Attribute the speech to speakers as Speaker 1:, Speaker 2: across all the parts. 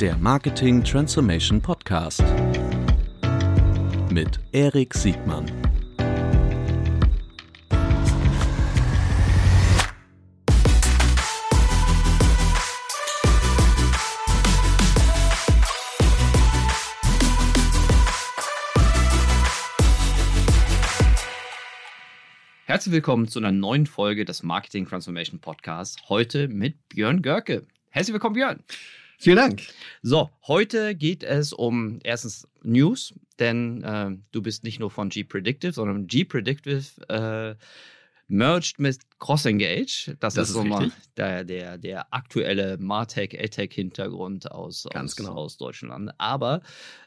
Speaker 1: der Marketing Transformation Podcast mit Erik Siegmann.
Speaker 2: Herzlich willkommen zu einer neuen Folge des Marketing Transformation Podcasts. Heute mit Björn Görke. Herzlich willkommen, Björn.
Speaker 3: Vielen Dank.
Speaker 2: So, heute geht es um erstens News, denn äh, du bist nicht nur von G-Predictive, sondern G-Predictive äh, merged mit CrossEngage. Das,
Speaker 3: Das
Speaker 2: ist
Speaker 3: ist
Speaker 2: so mal der, der, der aktuelle Martech, AdTech-Hintergrund aus,
Speaker 3: Ganz
Speaker 2: aus,
Speaker 3: genau.
Speaker 2: aus Deutschland. Aber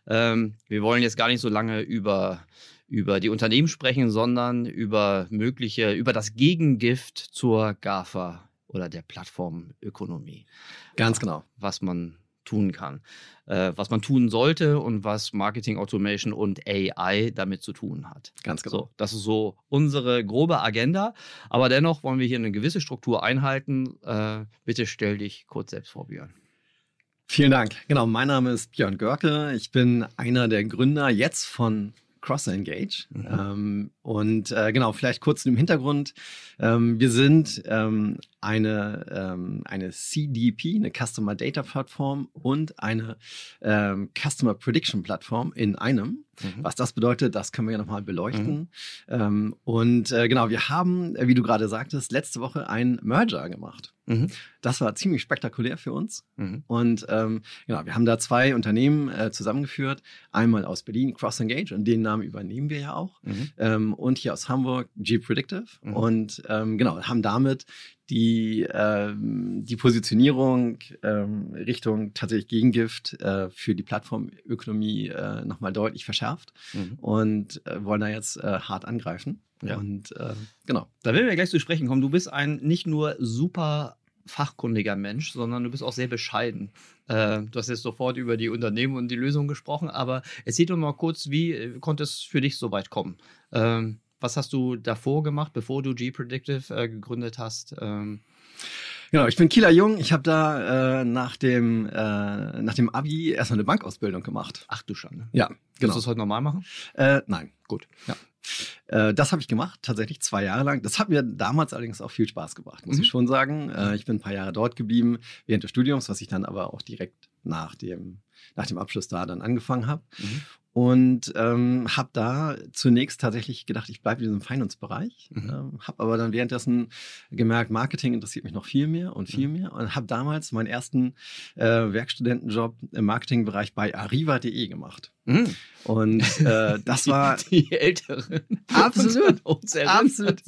Speaker 2: ähm, wir wollen jetzt gar nicht so lange über über die Unternehmen sprechen, sondern über mögliche, über das Gegengift zur GAFA oder der Plattformökonomie
Speaker 3: Ganz genau.
Speaker 2: was man tun kann, äh, was man tun sollte und was Marketing Automation und AI damit zu tun hat.
Speaker 3: Ganz genau.
Speaker 2: So, das ist so unsere grobe Agenda, aber dennoch wollen wir hier eine gewisse Struktur einhalten. Äh, bitte stell dich kurz selbst vor, Björn.
Speaker 3: Vielen Dank. Genau, mein Name ist Björn Görke. Ich bin einer der Gründer jetzt von CrossEngage.
Speaker 2: Mhm.
Speaker 3: Ähm, und äh, genau, vielleicht kurz im Hintergrund. Ähm, wir sind ähm, eine, ähm, eine CDP, eine Customer Data Plattform und eine ähm, Customer Prediction Plattform in einem.
Speaker 2: Mhm.
Speaker 3: Was das bedeutet, das können wir ja nochmal beleuchten. Ähm, und äh, genau, wir haben, äh, wie du gerade sagtest, letzte Woche einen Merger gemacht.
Speaker 2: Mhm.
Speaker 3: Das war ziemlich spektakulär für uns.
Speaker 2: Mhm.
Speaker 3: Und ähm, genau, wir haben da zwei Unternehmen äh, zusammengeführt. Einmal aus Berlin, CrossEngage, und den Namen übernehmen wir ja auch.
Speaker 2: Mhm.
Speaker 3: Ähm, und hier aus Hamburg, G-Predictive.
Speaker 2: Mhm.
Speaker 3: Und ähm, genau, haben damit die, ähm, die Positionierung ähm, Richtung tatsächlich Gegengift äh, für die Plattformökonomie äh, nochmal deutlich verschärft
Speaker 2: Mhm.
Speaker 3: und äh, wollen da jetzt äh, hart angreifen.
Speaker 2: Ja.
Speaker 3: Und äh, genau.
Speaker 2: Da werden wir gleich zu sprechen kommen. Du bist ein nicht nur super fachkundiger Mensch, sondern du bist auch sehr bescheiden. Äh, du hast jetzt sofort über die Unternehmen und die Lösung gesprochen, aber erzähl doch mal kurz, wie äh, konnte es für dich so weit kommen? Ähm, was hast du davor gemacht, bevor du G-Predictive äh, gegründet hast? Ähm,
Speaker 3: Genau, ich bin Kieler Jung. Ich habe da äh, nach, dem, äh, nach dem Abi erstmal eine Bankausbildung gemacht.
Speaker 2: ach du Schande.
Speaker 3: Ja, genau.
Speaker 2: du es heute normal machen?
Speaker 3: Äh, nein,
Speaker 2: Gut.
Speaker 3: ja. Äh, das habe ich gemacht, tatsächlich zwei Jahre lang. Das hat mir damals allerdings auch viel Spaß gemacht, muss
Speaker 2: Mhm.
Speaker 3: ich schon sagen. Äh, ich bin ein paar Jahre dort geblieben während des Studiums, was ich dann aber auch direkt nach dem, nach dem Abschluss da dann angefangen habe.
Speaker 2: Mhm.
Speaker 3: Und ähm, habe da zunächst tatsächlich gedacht, ich bleibe in diesem Finance-Bereich.
Speaker 2: Mhm.
Speaker 3: Ähm, habe aber dann währenddessen gemerkt, Marketing interessiert mich noch viel mehr und viel
Speaker 2: Mhm.
Speaker 3: mehr. Und habe damals meinen ersten äh, Werkstudentenjob im Marketingbereich bei arriva.de gemacht.
Speaker 2: Mhm.
Speaker 3: Und äh, das war
Speaker 2: die Älteren.
Speaker 3: Absolut. Absolut.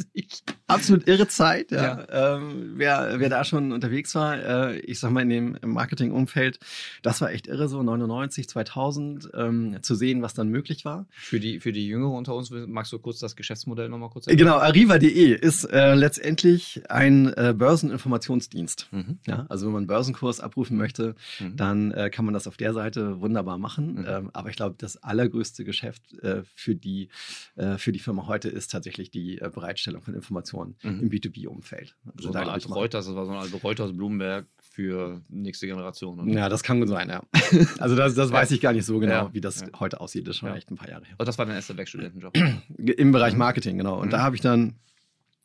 Speaker 3: absolut irre Zeit. Ja. Ähm, wer, wer da schon unterwegs war, äh, ich sag mal in dem Marketingumfeld, das war echt irre, so 99, 2000, ähm, zu sehen, was dann möglich war.
Speaker 2: Für die, für die Jüngere unter uns, magst du kurz das Geschäftsmodell nochmal kurz
Speaker 3: Äh, Genau, arriva.de ist äh, letztendlich ein äh, Börseninformationsdienst.
Speaker 2: Mhm.
Speaker 3: Ja, also wenn man einen Börsenkurs abrufen möchte,
Speaker 2: Mhm.
Speaker 3: dann äh, kann man das auf der Seite wunderbar machen.
Speaker 2: Mhm.
Speaker 3: Ähm, aber ich glaube, das allergrößte Geschäft äh, für, die, äh, für die Firma heute ist tatsächlich die äh, Bereitstellung von Informationen
Speaker 2: Mhm.
Speaker 3: im B2B-Umfeld. Also
Speaker 2: so
Speaker 3: da
Speaker 2: eine Art Reuters, das war so eine Art Reuters Bloomberg für nächste Generation. oder?
Speaker 3: Ja, das kann gut sein, ja. Also das, das
Speaker 2: Ja.
Speaker 3: weiß ich gar nicht so genau,
Speaker 2: Ja.
Speaker 3: wie das
Speaker 2: Ja.
Speaker 3: heute aussieht. Das ist schon echt ein paar Jahre her.
Speaker 2: Oh, das war dein erster Werkstudentenjob.
Speaker 3: Im Bereich Marketing, genau. Und
Speaker 2: Mhm.
Speaker 3: da habe ich dann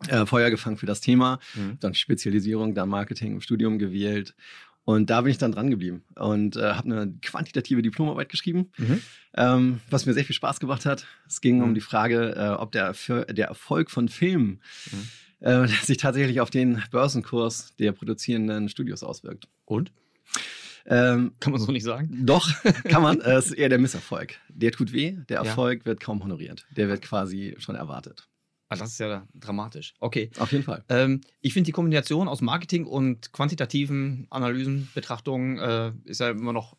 Speaker 3: äh, Feuer gefangen für das Thema,
Speaker 2: Mhm.
Speaker 3: dann Spezialisierung, dann Marketing im Studium gewählt. Und da bin ich dann dran geblieben und äh, habe eine quantitative Diplomarbeit geschrieben,
Speaker 2: Mhm.
Speaker 3: ähm, was mir sehr viel Spaß gemacht hat. Es ging
Speaker 2: Mhm.
Speaker 3: um die Frage, äh, ob der, der Erfolg von Filmen
Speaker 2: Mhm.
Speaker 3: äh, sich tatsächlich auf den Börsenkurs der produzierenden Studios auswirkt.
Speaker 2: Und?
Speaker 3: Ähm,
Speaker 2: Kann man so nicht sagen?
Speaker 3: Doch, kann man. Äh, Es ist eher der Misserfolg. Der tut weh, der
Speaker 2: Ja.
Speaker 3: Erfolg wird kaum honoriert. Der wird quasi schon erwartet.
Speaker 2: Ah, das ist ja dramatisch. Okay.
Speaker 3: Auf jeden Fall.
Speaker 2: Ähm, ich finde die Kombination aus Marketing und quantitativen Analysen, Betrachtungen äh, ist ja immer noch,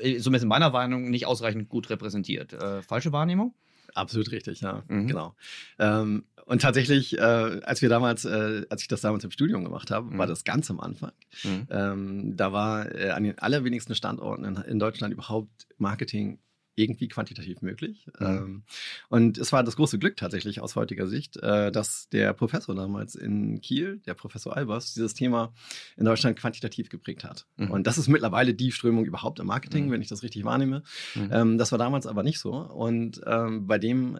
Speaker 2: äh, zumindest in meiner Wahrnehmung, nicht ausreichend gut repräsentiert. Äh, falsche Wahrnehmung?
Speaker 3: Absolut richtig, ja.
Speaker 2: Mhm.
Speaker 3: Genau. Ähm, und tatsächlich, äh, als wir damals, äh, als ich das damals im Studium gemacht habe,
Speaker 2: Mhm.
Speaker 3: war das ganz am Anfang.
Speaker 2: Mhm.
Speaker 3: Ähm, da war äh, an den allerwenigsten Standorten in, in Deutschland überhaupt Marketing irgendwie quantitativ möglich. Mhm. Ähm, und es war das große Glück tatsächlich aus heutiger Sicht, äh, dass der Professor damals in Kiel, der Professor Albers, dieses Thema in Deutschland quantitativ geprägt hat. Mhm. Und das ist mittlerweile die Strömung überhaupt im Marketing, mhm. wenn ich das richtig wahrnehme. Mhm. Ähm, das war damals aber nicht so. Und ähm, bei dem,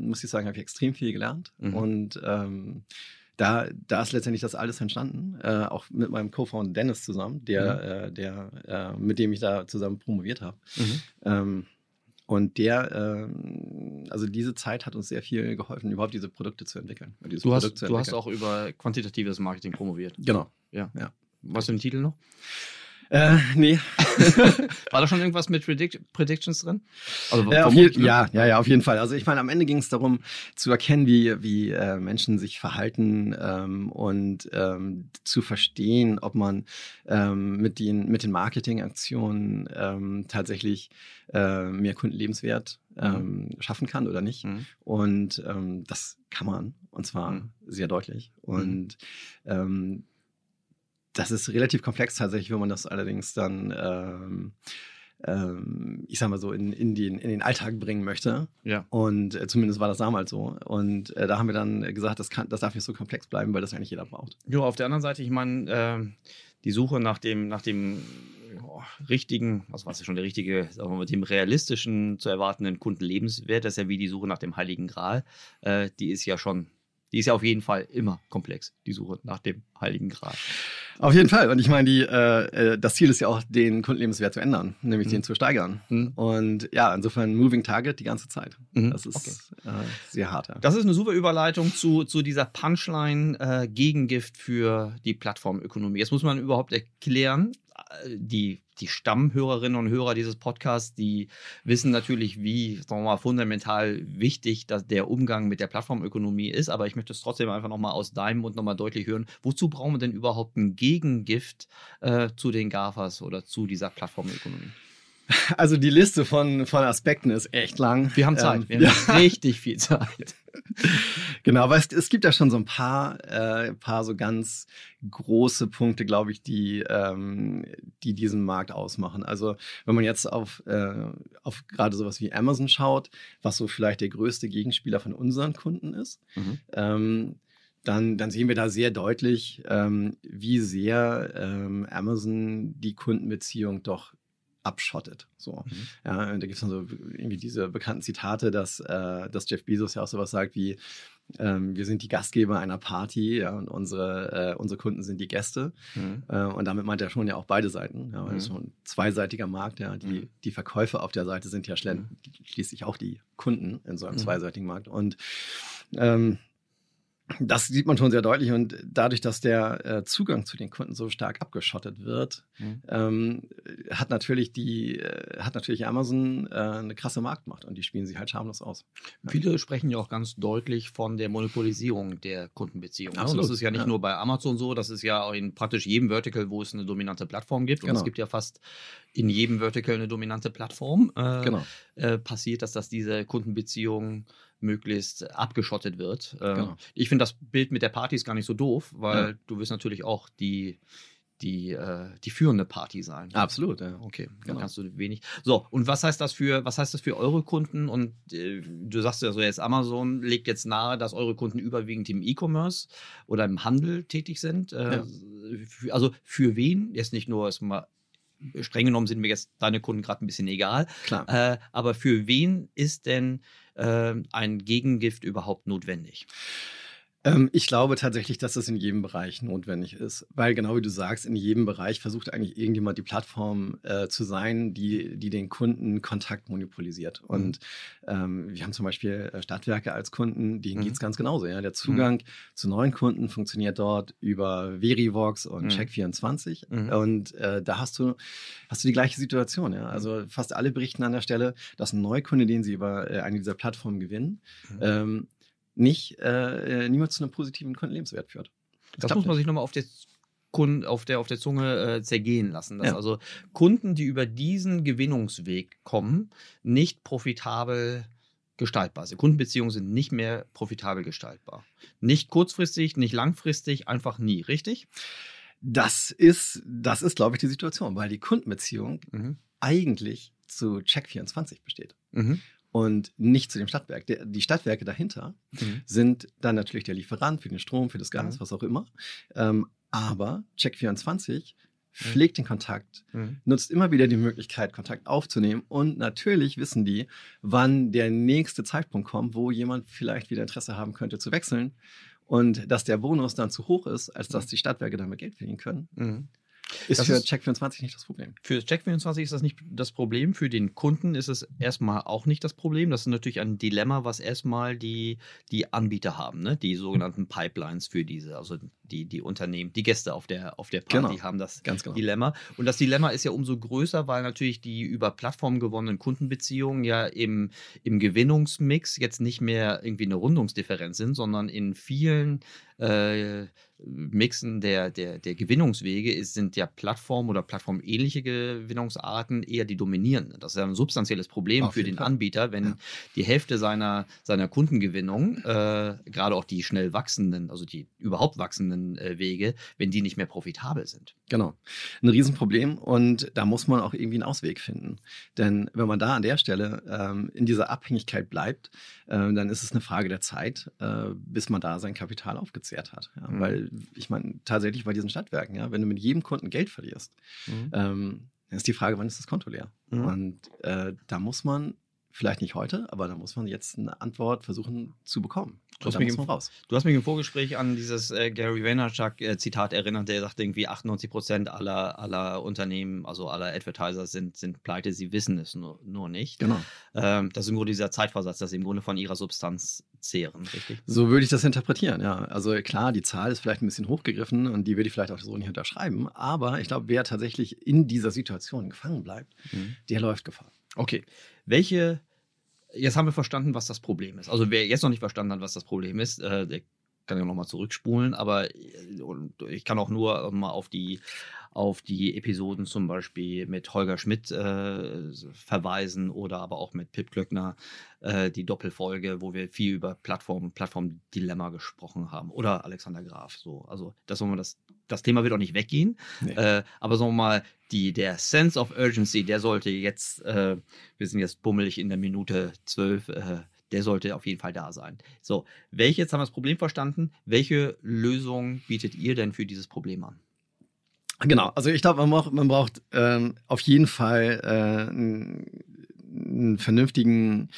Speaker 3: muss ich sagen, habe ich extrem viel gelernt. Mhm. Und da, da ist letztendlich das alles entstanden, äh, auch mit meinem Co-Founder Dennis zusammen, der, mhm. äh, der, äh, mit dem ich da zusammen promoviert habe. Mhm. Ähm, und der, äh, also diese Zeit hat uns sehr viel geholfen, überhaupt diese Produkte zu entwickeln.
Speaker 2: Du hast, du hast auch über quantitatives Marketing promoviert.
Speaker 3: Genau.
Speaker 2: Ja. ja. Was für ein Titel noch?
Speaker 3: Äh, nee.
Speaker 2: War da schon irgendwas mit Predict Predictions drin?
Speaker 3: Also, äh, je, ne? ja, ja, ja, auf jeden Fall. Also ich meine, am Ende ging es darum zu erkennen, wie, wie äh, Menschen sich verhalten ähm, und ähm, zu verstehen, ob man ähm, mit, den, mit den Marketingaktionen ähm, tatsächlich äh, mehr Kundenlebenswert mhm. ähm, schaffen kann oder nicht. Mhm. Und ähm, das kann man, und zwar mhm. sehr deutlich. Und ähm, das ist relativ komplex tatsächlich, wenn man das allerdings dann, ähm, ähm, ich sag mal so, in, in, den, in den Alltag bringen möchte.
Speaker 2: Ja.
Speaker 3: Und äh, zumindest war das damals so. Und äh, da haben wir dann gesagt, das, kann, das darf nicht so komplex bleiben, weil das eigentlich jeder braucht.
Speaker 2: Ja, auf der anderen Seite, ich meine, äh, die Suche nach dem, nach dem oh, richtigen, was war es schon, der richtige, sagen wir mal, dem realistischen zu erwartenden Kundenlebenswert, das ist ja wie die Suche nach dem Heiligen Gral, äh, die ist ja schon die ist ja auf jeden Fall immer komplex, die Suche nach dem Heiligen Gral.
Speaker 3: Auf jeden Fall. Und ich meine, die, äh, äh das Ziel ist ja auch, den Kundenlebenswert zu ändern, nämlich mhm. den zu steigern. Mhm. Und ja, insofern Moving Target die ganze Zeit. Mhm. Das ist okay. äh, sehr hart. Ja.
Speaker 2: Das ist eine super Überleitung zu, zu dieser Punchline äh, Gegengift für die Plattformökonomie. Jetzt muss man überhaupt erklären, die, die Stammhörerinnen und Hörer dieses Podcasts, die wissen natürlich, wie sagen wir mal, fundamental wichtig dass der Umgang mit der Plattformökonomie ist. Aber ich möchte es trotzdem einfach nochmal aus deinem Mund nochmal deutlich hören. Wozu brauchen wir denn überhaupt ein Gegengift äh, zu den GAFAs oder zu dieser Plattformökonomie?
Speaker 3: Also die Liste von, von Aspekten ist echt lang.
Speaker 2: Wir haben Zeit. Ähm, wir haben ja. richtig viel Zeit.
Speaker 3: genau, aber es, es, gibt ja schon so ein paar, äh, paar so ganz große Punkte, glaube ich, die, ähm, die diesen Markt ausmachen. Also wenn man jetzt auf, äh, auf gerade sowas wie Amazon schaut, was so vielleicht der größte Gegenspieler von unseren Kunden ist, mhm. ähm, dann, dann, sehen wir da sehr deutlich, ähm, wie sehr ähm, Amazon die Kundenbeziehung doch abschottet. So. Mhm. Ja, und da gibt es dann so irgendwie diese bekannten Zitate, dass, äh, dass Jeff Bezos ja auch sowas sagt wie, ähm, wir sind die Gastgeber einer Party ja, und unsere, äh, unsere Kunden sind die Gäste. Mhm. Äh, und damit meint er schon ja auch beide Seiten. Ja, weil mhm. es ist ein zweiseitiger Markt. Ja. Die, mhm. die Verkäufer auf der Seite sind ja mhm. schließlich auch die Kunden in so einem mhm. zweiseitigen Markt. Und ähm, das sieht man schon sehr deutlich und dadurch, dass der äh, Zugang zu den Kunden so stark abgeschottet wird, mhm. ähm, hat natürlich die äh, hat natürlich Amazon äh, eine krasse Marktmacht und die spielen sich halt schamlos aus.
Speaker 2: Viele sprechen ja auch ganz deutlich von der Monopolisierung der Kundenbeziehungen. Absolut. Das ist ja nicht ja. nur bei Amazon so, das ist ja auch in praktisch jedem Vertical, wo es eine dominante Plattform gibt. Und genau. es gibt ja fast in jedem Vertical eine dominante Plattform. Äh, genau. Passiert, dass das diese Kundenbeziehungen möglichst abgeschottet wird. Ähm, genau. Ich finde das Bild mit der Party ist gar nicht so doof, weil ja. du wirst natürlich auch die die, äh, die führende Party sein.
Speaker 3: Absolut, ja.
Speaker 2: Okay, dann genau. kannst du wenig. So, und was heißt das für, was heißt das für eure Kunden? Und äh, du sagst ja so, jetzt Amazon legt jetzt nahe, dass eure Kunden überwiegend im E-Commerce oder im Handel tätig sind. Äh, ja. für, also für wen? Jetzt nicht nur erstmal streng genommen sind mir jetzt deine Kunden gerade ein bisschen egal.
Speaker 3: Klar.
Speaker 2: Äh, aber für wen ist denn äh, ein Gegengift überhaupt notwendig?
Speaker 3: Ähm, ich glaube tatsächlich, dass das in jedem Bereich notwendig ist, weil genau wie du sagst, in jedem Bereich versucht eigentlich irgendjemand die Plattform äh, zu sein, die, die den Kunden Kontakt monopolisiert. Mhm. Und ähm, wir haben zum Beispiel äh, Stadtwerke als Kunden, denen mhm. geht es ganz genauso. Ja? Der Zugang mhm. zu neuen Kunden funktioniert dort über Verivox und mhm. Check24. Mhm. Und äh, da hast du, hast du die gleiche Situation. Ja? Also fast alle berichten an der Stelle, dass ein Neukunde, den sie über äh, eine dieser Plattformen gewinnen, mhm. ähm, nicht äh, äh, niemals zu einem positiven Kundenlebenswert führt.
Speaker 2: Das, das muss man nicht. sich nochmal auf der, auf der, auf der Zunge äh, zergehen lassen. Dass ja. also Kunden, die über diesen Gewinnungsweg kommen, nicht profitabel gestaltbar sind. Kundenbeziehungen sind nicht mehr profitabel gestaltbar. Nicht kurzfristig, nicht langfristig, einfach nie, richtig?
Speaker 3: Das ist, das ist, glaube ich, die Situation, weil die Kundenbeziehung mhm eigentlich zu Check24 besteht
Speaker 2: Mhm.
Speaker 3: Und nicht zu dem Stadtwerk. Der, die Stadtwerke dahinter
Speaker 2: Mhm.
Speaker 3: sind dann natürlich der Lieferant für den Strom, für das Gas,
Speaker 2: Mhm.
Speaker 3: was auch immer. Ähm, aber Check24 pflegt den Kontakt,
Speaker 2: Mhm.
Speaker 3: nutzt immer wieder die Möglichkeit, Kontakt aufzunehmen. Und natürlich wissen die, wann der nächste Zeitpunkt kommt, wo jemand vielleicht wieder Interesse haben könnte zu wechseln. Und dass der Bonus dann zu hoch ist, als dass die Stadtwerke damit Geld verdienen können,
Speaker 2: Mhm.
Speaker 3: Ist
Speaker 2: Das
Speaker 3: für
Speaker 2: ist-
Speaker 3: Check24 nicht das Problem.
Speaker 2: Für Check24 ist das nicht das Problem. Für den Kunden ist es erstmal auch nicht das Problem. Das ist natürlich ein Dilemma, was erstmal die, die Anbieter haben, ne? die sogenannten Pipelines für diese, also die, die Unternehmen, die Gäste auf der, auf der Party
Speaker 3: Genau.
Speaker 2: haben das
Speaker 3: Ganz genau.
Speaker 2: Dilemma. Und das Dilemma ist ja umso größer, weil natürlich die über Plattformen gewonnenen Kundenbeziehungen ja im, im Gewinnungsmix jetzt nicht mehr irgendwie eine Rundungsdifferenz sind, sondern in vielen äh, Mixen der, der, der Gewinnungswege ist, sind ja Plattformen oder plattformähnliche Gewinnungsarten eher die dominierenden. Das ist ja ein substanzielles Problem
Speaker 3: Auf
Speaker 2: für den
Speaker 3: Fall.
Speaker 2: Anbieter, wenn
Speaker 3: Ja.
Speaker 2: die Hälfte seiner, seiner Kundengewinnung, äh, gerade auch die schnell wachsenden, also die überhaupt wachsenden äh, Wege, wenn die nicht mehr profitabel sind.
Speaker 3: Genau. Ein Riesenproblem und da muss man auch irgendwie einen Ausweg finden. Denn wenn man da an der Stelle ähm, in dieser Abhängigkeit bleibt, äh, dann ist es eine Frage der Zeit, äh, bis man da sein Kapital aufgezehrt hat. Ja?
Speaker 2: Mhm.
Speaker 3: Weil ich meine, tatsächlich bei diesen Stadtwerken, ja, wenn du mit jedem Kunden Geld verlierst, ähm, dann ist die Frage, wann ist das Konto leer?
Speaker 2: Mhm.
Speaker 3: Und äh, da muss man, vielleicht nicht heute, aber da muss man jetzt eine Antwort versuchen zu bekommen.
Speaker 2: Du hast mich im-
Speaker 3: raus.
Speaker 2: Du hast mich im Vorgespräch an dieses äh, Gary Vaynerchuk-Zitat erinnert, der sagte irgendwie 98 Prozent aller, aller Unternehmen, also aller Advertiser sind, sind pleite, sie wissen es nur, nur nicht.
Speaker 3: Genau.
Speaker 2: Ähm, das ist im Grunde dieser Zeitversatz, dass sie im Grunde von ihrer Substanz zehren, richtig?
Speaker 3: So würde ich das interpretieren, ja. Also klar, die Zahl ist vielleicht ein bisschen hochgegriffen und die würde ich vielleicht auch so nicht unterschreiben. Aber ich glaube, wer tatsächlich in dieser Situation gefangen bleibt,
Speaker 2: Mhm.
Speaker 3: der läuft Gefahr.
Speaker 2: Okay. Welche, jetzt haben wir verstanden, was das Problem ist. Also wer jetzt noch nicht verstanden hat, was das Problem ist, äh, der kann ja nochmal zurückspulen, aber äh, ich kann auch nur mal auf die auf die Episoden zum Beispiel mit Holger Schmidt äh, verweisen oder aber auch mit Pip Klöckner äh, die Doppelfolge, wo wir viel über Plattform, Plattformdilemma gesprochen haben oder Alexander Graf. So, also das, das, das Thema wird auch nicht weggehen,
Speaker 3: Nee.
Speaker 2: äh, aber sagen wir mal, die, der Sense of Urgency, der sollte jetzt, äh, wir sind jetzt bummelig in der Minute zwölf, äh, der sollte auf jeden Fall da sein. So, welche, jetzt haben wir das Problem verstanden, welche Lösung bietet ihr denn für dieses Problem an?
Speaker 3: Genau, also ich glaube, man braucht, man braucht ähm, auf jeden Fall äh, einen, einen vernünftigen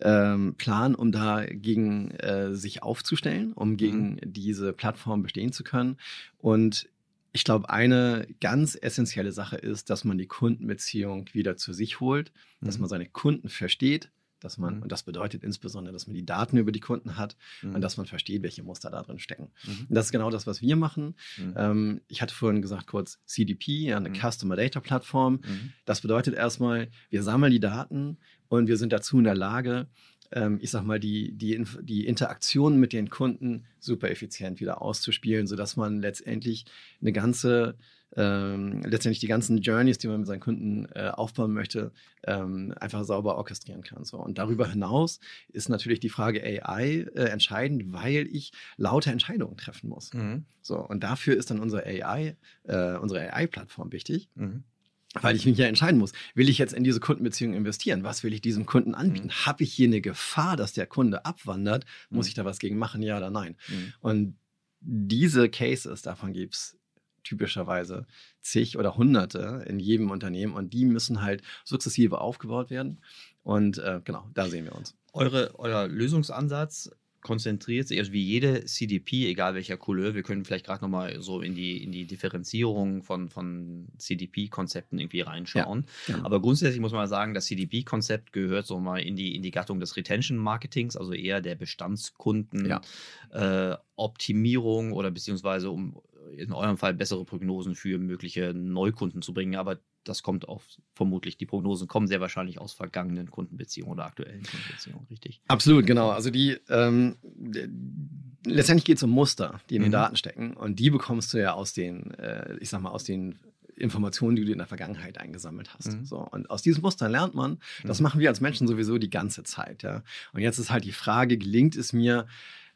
Speaker 3: ähm, Plan, um dagegen äh, sich aufzustellen, um gegen diese Plattform bestehen zu können. Und ich glaube, eine ganz essentielle Sache ist, dass man die Kundenbeziehung wieder zu sich holt, dass
Speaker 2: Mhm.
Speaker 3: man seine Kunden versteht, dass man,
Speaker 2: Mhm.
Speaker 3: und das bedeutet insbesondere, dass man die Daten über die Kunden hat
Speaker 2: Mhm.
Speaker 3: und dass man versteht, welche Muster da drin stecken.
Speaker 2: Mhm.
Speaker 3: Und das ist genau das, was wir machen.
Speaker 2: Mhm.
Speaker 3: Ähm, ich hatte vorhin gesagt kurz CDP, ja, eine
Speaker 2: Mhm.
Speaker 3: Customer Data Plattform.
Speaker 2: Mhm.
Speaker 3: Das bedeutet erstmal, wir sammeln die Daten und wir sind dazu in der Lage, ähm, ich sag mal, die, die, die Interaktion mit den Kunden super effizient wieder auszuspielen, sodass man letztendlich eine ganze, ähm, letztendlich die ganzen Journeys, die man mit seinen Kunden äh, aufbauen möchte, ähm, einfach sauber orchestrieren kann. So. Und darüber hinaus ist natürlich die Frage AI äh, entscheidend, weil ich laute Entscheidungen treffen muss.
Speaker 2: Mhm.
Speaker 3: So, und dafür ist dann unsere AI, äh, unsere AI-Plattform wichtig,
Speaker 2: Mhm.
Speaker 3: weil ich mich ja entscheiden muss. Will ich jetzt in diese Kundenbeziehung investieren? Was will ich diesem Kunden anbieten?
Speaker 2: Mhm.
Speaker 3: Habe ich hier eine Gefahr, dass der Kunde abwandert? Muss
Speaker 2: Mhm.
Speaker 3: ich da was gegen machen? Ja oder nein?
Speaker 2: Mhm.
Speaker 3: Und diese Cases, davon gibt es typischerweise zig oder hunderte in jedem Unternehmen und die müssen halt sukzessive aufgebaut werden. Und äh, genau, da sehen wir uns.
Speaker 2: Eure, euer Lösungsansatz konzentriert sich, also wie jede CDP, egal welcher Couleur, wir können vielleicht gerade nochmal so in die, in die Differenzierung von, von CDP-Konzepten irgendwie reinschauen.
Speaker 3: Genau.
Speaker 2: Aber grundsätzlich muss man sagen, das CDP-Konzept gehört so mal in die, in die Gattung des Retention-Marketings, also eher der Bestandskunden
Speaker 3: Ja.
Speaker 2: äh, Optimierung oder beziehungsweise um in eurem Fall bessere Prognosen für mögliche Neukunden zu bringen. Aber das kommt auf, vermutlich, die Prognosen kommen sehr wahrscheinlich aus vergangenen Kundenbeziehungen oder aktuellen Kundenbeziehungen, richtig?
Speaker 3: Absolut, genau. Also die ähm, letztendlich geht es um Muster, die in den
Speaker 2: Mhm.
Speaker 3: Daten stecken. Und die bekommst du ja aus den, äh, ich sag mal, aus den Informationen, die du in der Vergangenheit eingesammelt hast.
Speaker 2: Mhm.
Speaker 3: So, und aus diesen Mustern lernt man, das
Speaker 2: Mhm.
Speaker 3: machen wir als Menschen sowieso die ganze Zeit. Ja. Und jetzt ist halt die Frage, gelingt es mir,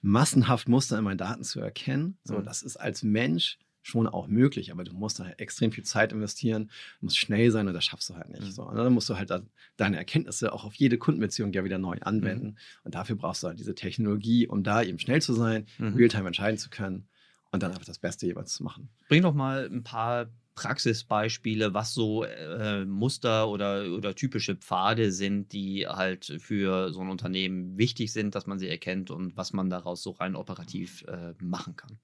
Speaker 3: massenhaft Muster in meinen Daten zu erkennen? So,
Speaker 2: Mhm.
Speaker 3: das ist als Mensch schon auch möglich, aber du musst da extrem viel Zeit investieren, musst schnell sein und das schaffst du halt nicht.
Speaker 2: Mhm.
Speaker 3: So, und dann musst du halt da deine Erkenntnisse auch auf jede Kundenbeziehung ja wieder neu anwenden.
Speaker 2: Mhm.
Speaker 3: Und dafür brauchst du halt diese Technologie, um da eben schnell zu sein,
Speaker 2: Mhm.
Speaker 3: real-time entscheiden zu können und dann einfach das Beste jeweils zu machen.
Speaker 2: Bring doch mal ein paar Praxisbeispiele, was so äh, Muster oder, oder typische Pfade sind, die halt für so ein Unternehmen wichtig sind, dass man sie erkennt und was man daraus so rein operativ äh, machen kann.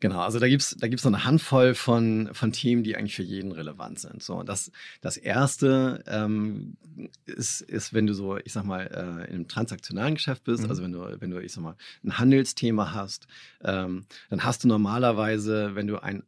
Speaker 3: Genau, also da gibt's da gibt's so eine Handvoll von, von Themen, die eigentlich für jeden relevant sind. So, das, das erste ähm, ist, ist, wenn du so, ich sag mal, äh, in einem transaktionalen Geschäft bist,
Speaker 2: Mhm.
Speaker 3: also wenn du, wenn du, ich sag mal, ein Handelsthema hast, ähm, dann hast du normalerweise, wenn du ein,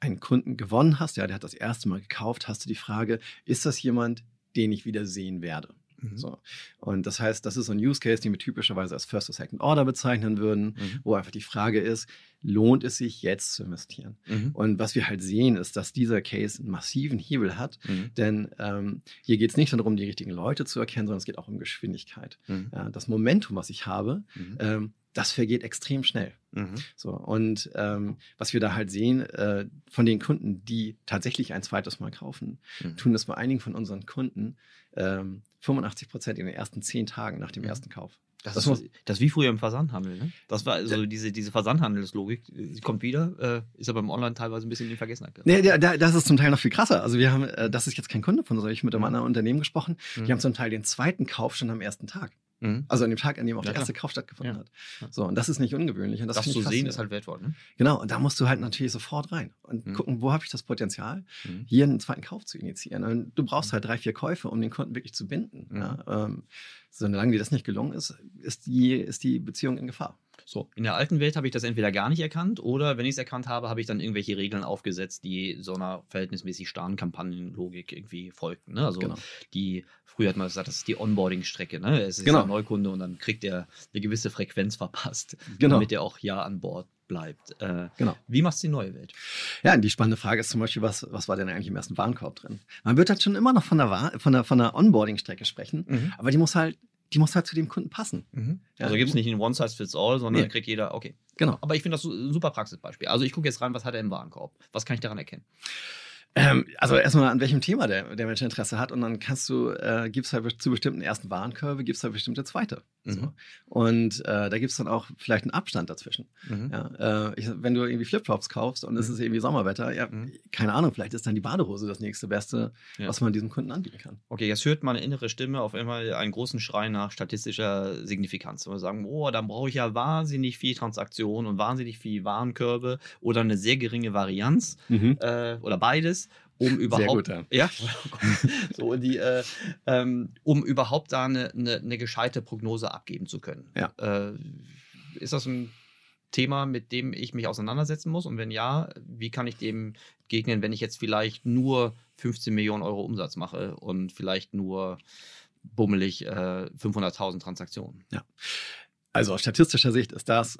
Speaker 3: einen Kunden gewonnen hast, ja, der hat das erste Mal gekauft, hast du die Frage, ist das jemand, den ich wieder sehen werde?
Speaker 2: Mhm.
Speaker 3: So. Und das heißt, das ist so ein Use Case, den wir typischerweise als First or Second Order bezeichnen würden,
Speaker 2: Mhm.
Speaker 3: wo einfach die Frage ist, lohnt es sich jetzt zu investieren?
Speaker 2: Mhm.
Speaker 3: Und was wir halt sehen, ist, dass dieser Case einen massiven Hebel hat,
Speaker 2: Mhm.
Speaker 3: denn ähm, hier geht es nicht nur darum, die richtigen Leute zu erkennen, sondern es geht auch um Geschwindigkeit.
Speaker 2: Mhm.
Speaker 3: Ja, das Momentum, was ich habe,
Speaker 2: Mhm.
Speaker 3: ähm, das vergeht extrem schnell.
Speaker 2: Mhm.
Speaker 3: So, und ähm, was wir da halt sehen, äh, von den Kunden, die tatsächlich ein zweites Mal kaufen,
Speaker 2: Mhm.
Speaker 3: tun das bei einigen von unseren Kunden ähm, 85 Prozent in den ersten zehn Tagen nach dem
Speaker 2: Mhm.
Speaker 3: ersten Kauf.
Speaker 2: Das,
Speaker 3: Das
Speaker 2: ist, das wie früher im Versandhandel. Ne? Das war also diese, diese Versandhandelslogik, die kommt wieder, äh, ist aber im Online teilweise ein bisschen in Vergessenheit geraten.
Speaker 3: Nee, der, der, das ist zum Teil noch viel krasser. Also wir haben, äh, das ist jetzt kein Kunde von uns, sondern ich mit einem
Speaker 2: Mhm.
Speaker 3: anderen Unternehmen gesprochen.
Speaker 2: Mhm.
Speaker 3: Die haben zum Teil den zweiten Kauf schon am ersten Tag.
Speaker 2: Mhm.
Speaker 3: Also an dem Tag, an dem auch
Speaker 2: Ja,
Speaker 3: der erste. Kauf stattgefunden
Speaker 2: Ja.
Speaker 3: hat. So, und das ist nicht ungewöhnlich. Und das,
Speaker 2: Das, zu sehen ist halt wertvoll. Ne?
Speaker 3: Genau, und da musst du halt natürlich sofort rein und
Speaker 2: Mhm.
Speaker 3: gucken, wo habe ich das Potenzial,
Speaker 2: Mhm.
Speaker 3: hier einen zweiten Kauf zu initiieren. Und du brauchst halt drei, vier Käufe, um den Kunden wirklich zu binden.
Speaker 2: Mhm.
Speaker 3: Ja, ähm, solange dir das nicht gelungen ist, ist die, ist die Beziehung in Gefahr.
Speaker 2: So, in der alten Welt habe ich das entweder gar nicht erkannt oder wenn ich es erkannt habe, habe ich dann irgendwelche Regeln aufgesetzt, die so einer verhältnismäßig starren Kampagnenlogik irgendwie folgten. Ne? Also
Speaker 3: Genau.
Speaker 2: die, früher hat man gesagt, das ist die Onboarding-Strecke. Ne? Es ist
Speaker 3: Genau.
Speaker 2: ein Neukunde und dann kriegt er eine gewisse Frequenz verpasst,
Speaker 3: Genau.
Speaker 2: damit er auch ja an Bord bleibt. Äh,
Speaker 3: Genau.
Speaker 2: Wie macht die neue Welt?
Speaker 3: Ja, und die spannende Frage ist zum Beispiel, was, was war denn eigentlich im ersten Warenkorb drin? Man wird halt schon immer noch von der, Wa- von der, von der Onboarding-Strecke sprechen,
Speaker 2: Mhm.
Speaker 3: aber die muss halt, die muss halt zu dem Kunden passen.
Speaker 2: Mhm.
Speaker 3: Ja.
Speaker 2: Also gibt es nicht ein One-Size-Fits-All, sondern
Speaker 3: Nee.
Speaker 2: kriegt jeder, okay.
Speaker 3: Genau.
Speaker 2: Aber ich finde das ein super Praxisbeispiel. Also ich gucke jetzt rein, was hat er im Warenkorb? Was kann ich daran erkennen?
Speaker 3: Ähm, also erstmal an welchem Thema der, der Mensch Interesse hat und dann kannst du, äh, gibst halt zu bestimmten ersten Warenkörbe, gibst halt bestimmte zweite.
Speaker 2: Mhm.
Speaker 3: So. Und äh, da gibt es dann auch vielleicht einen Abstand dazwischen.
Speaker 2: Mhm.
Speaker 3: Ja, äh, ich, wenn du irgendwie Flipflops kaufst und es
Speaker 2: Mhm.
Speaker 3: ist irgendwie Sommerwetter, ja,
Speaker 2: Mhm.
Speaker 3: keine Ahnung, vielleicht ist dann die Badehose das nächste Beste,
Speaker 2: Ja.
Speaker 3: was man diesem Kunden anbieten kann.
Speaker 2: Okay, jetzt hört meine innere Stimme auf einmal einen großen Schrei nach statistischer Signifikanz. Und wir sagen, oh, dann brauche ich ja wahnsinnig viel Transaktion und wahnsinnig viel Warenkörbe oder eine sehr geringe Varianz äh, oder beides, um überhaupt.
Speaker 3: gut, ja.
Speaker 2: ja. so, die, äh, ähm, um überhaupt da eine, eine, eine gescheite Prognose abgeben zu können.
Speaker 3: Ja.
Speaker 2: Äh, ist das ein Thema, mit dem ich mich auseinandersetzen muss? Und wenn ja, wie kann ich dem gegnen, wenn ich jetzt vielleicht nur 15 Millionen Euro Umsatz mache und vielleicht nur bummelig äh, 500.000 Transaktionen?
Speaker 3: Also aus statistischer Sicht ist das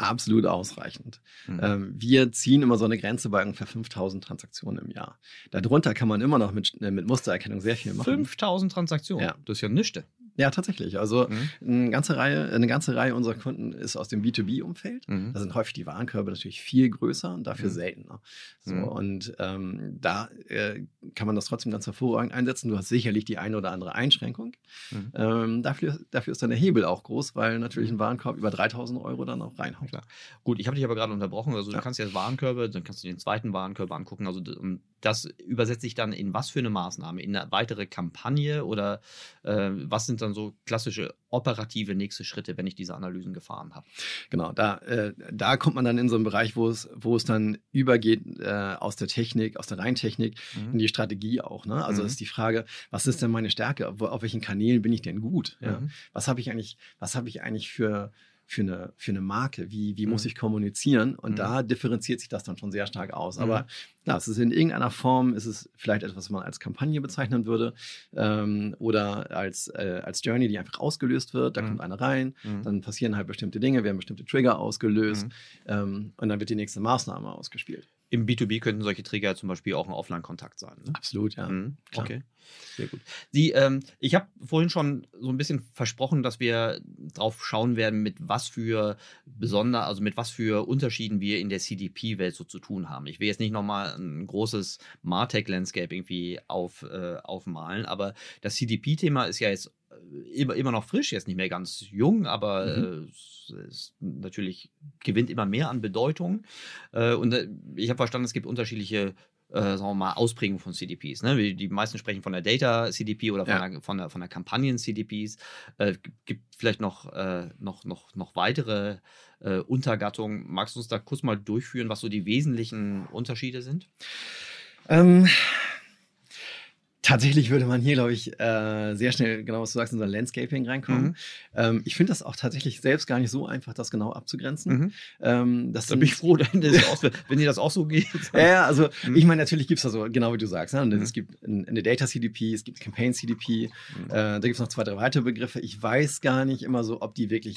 Speaker 3: absolut ausreichend.
Speaker 2: Mhm.
Speaker 3: Ähm, wir ziehen immer so eine Grenze bei ungefähr 5000 Transaktionen im Jahr. Darunter kann man immer noch mit, äh, mit Mustererkennung sehr viel machen.
Speaker 2: 5000 Transaktionen,
Speaker 3: Ja.
Speaker 2: das ist ja nichts.
Speaker 3: Ja, tatsächlich. Also
Speaker 2: Mhm.
Speaker 3: eine ganze Reihe, eine ganze Reihe unserer Kunden ist aus dem B2B-Umfeld.
Speaker 2: Mhm.
Speaker 3: Da sind häufig die Warenkörbe natürlich viel größer und dafür
Speaker 2: Mhm.
Speaker 3: seltener. So,
Speaker 2: Mhm.
Speaker 3: Und ähm, da äh, kann man das trotzdem ganz hervorragend einsetzen. Du hast sicherlich die eine oder andere Einschränkung.
Speaker 2: Mhm.
Speaker 3: Ähm, dafür, dafür ist dann der Hebel auch groß, weil natürlich ein Warenkorb über 3000 Euro dann auch reinhaut.
Speaker 2: Klar. Gut, ich habe dich aber gerade unterbrochen. Also
Speaker 3: Ja.
Speaker 2: du kannst jetzt Warenkörbe, dann kannst du den zweiten Warenkorb angucken. Also das übersetzt sich dann in was für eine Maßnahme? In eine weitere Kampagne oder äh, was sind dann so klassische operative nächste Schritte, wenn ich diese Analysen gefahren habe?
Speaker 3: Genau, da, äh, da kommt man dann in so einen Bereich, wo es, wo es dann übergeht äh, aus der Technik, aus der Reintechnik in die Strategie auch. Ne? Also
Speaker 2: Mhm.
Speaker 3: ist die Frage, was ist denn meine Stärke? Wo, auf welchen Kanälen bin ich denn gut? Ja?
Speaker 2: Mhm.
Speaker 3: Was habe ich eigentlich, was habe ich eigentlich für, für, eine, für eine Marke? Wie, wie muss
Speaker 2: Mhm.
Speaker 3: ich kommunizieren? Und
Speaker 2: Mhm.
Speaker 3: da differenziert sich das dann schon sehr stark aus.
Speaker 2: Mhm.
Speaker 3: Aber ja, es ist in irgendeiner Form, ist es vielleicht etwas, was man als Kampagne bezeichnen würde ähm, oder als, äh, als Journey, die einfach ausgelöst wird. Da
Speaker 2: Mhm.
Speaker 3: kommt einer rein,
Speaker 2: Mhm.
Speaker 3: dann passieren halt bestimmte Dinge, werden bestimmte Trigger ausgelöst ähm, und dann wird die nächste Maßnahme ausgespielt.
Speaker 2: Im B2B könnten solche Trigger zum Beispiel auch ein Offline-Kontakt sein. Ne?
Speaker 3: Absolut, ja.
Speaker 2: Mhm,
Speaker 3: klar.
Speaker 2: okay, sehr gut. Die, ähm, ich habe vorhin schon so ein bisschen versprochen, dass wir drauf schauen werden, mit was für besonder, also mit was für Unterschieden wir in der CDP-Welt so zu tun haben. Ich will jetzt nicht nochmal ein großes Martech-Landscape irgendwie auf, äh, aufmalen, aber das CDP-Thema ist ja jetzt immer, immer noch frisch, jetzt nicht mehr ganz jung, aber
Speaker 3: Mhm.
Speaker 2: äh, es natürlich gewinnt immer mehr an Bedeutung. Äh, und äh, ich habe verstanden, es gibt unterschiedliche äh, sagen wir mal, Ausprägungen von CDPs. Ne? Die meisten sprechen von der Data CDP oder von,
Speaker 3: Ja.
Speaker 2: der, von, der, von der Kampagnen CDPs. Äh, gibt vielleicht noch, äh, noch, noch, noch weitere äh, Untergattungen. Magst du uns da kurz mal durchführen, was so die wesentlichen Unterschiede sind?
Speaker 3: Ähm, tatsächlich würde man hier, glaube ich, äh, sehr schnell, genau was du sagst, in unser Landscaping reinkommen.
Speaker 2: Mhm.
Speaker 3: Ähm, ich finde das auch tatsächlich selbst gar nicht so einfach, das genau abzugrenzen.
Speaker 2: Mhm.
Speaker 3: Ähm,
Speaker 2: Da bin ich froh, wenn, dir das auch so geht.
Speaker 3: Ja, also
Speaker 2: Mhm.
Speaker 3: ich meine, natürlich gibt es da so, genau wie du sagst, ne? Und
Speaker 2: Mhm.
Speaker 3: es gibt ein- eine Data CDP, es gibt Campaign CDP,
Speaker 2: Mhm.
Speaker 3: äh, da gibt es noch zwei, drei weitere Begriffe. Ich weiß gar nicht immer so, ob die wirklich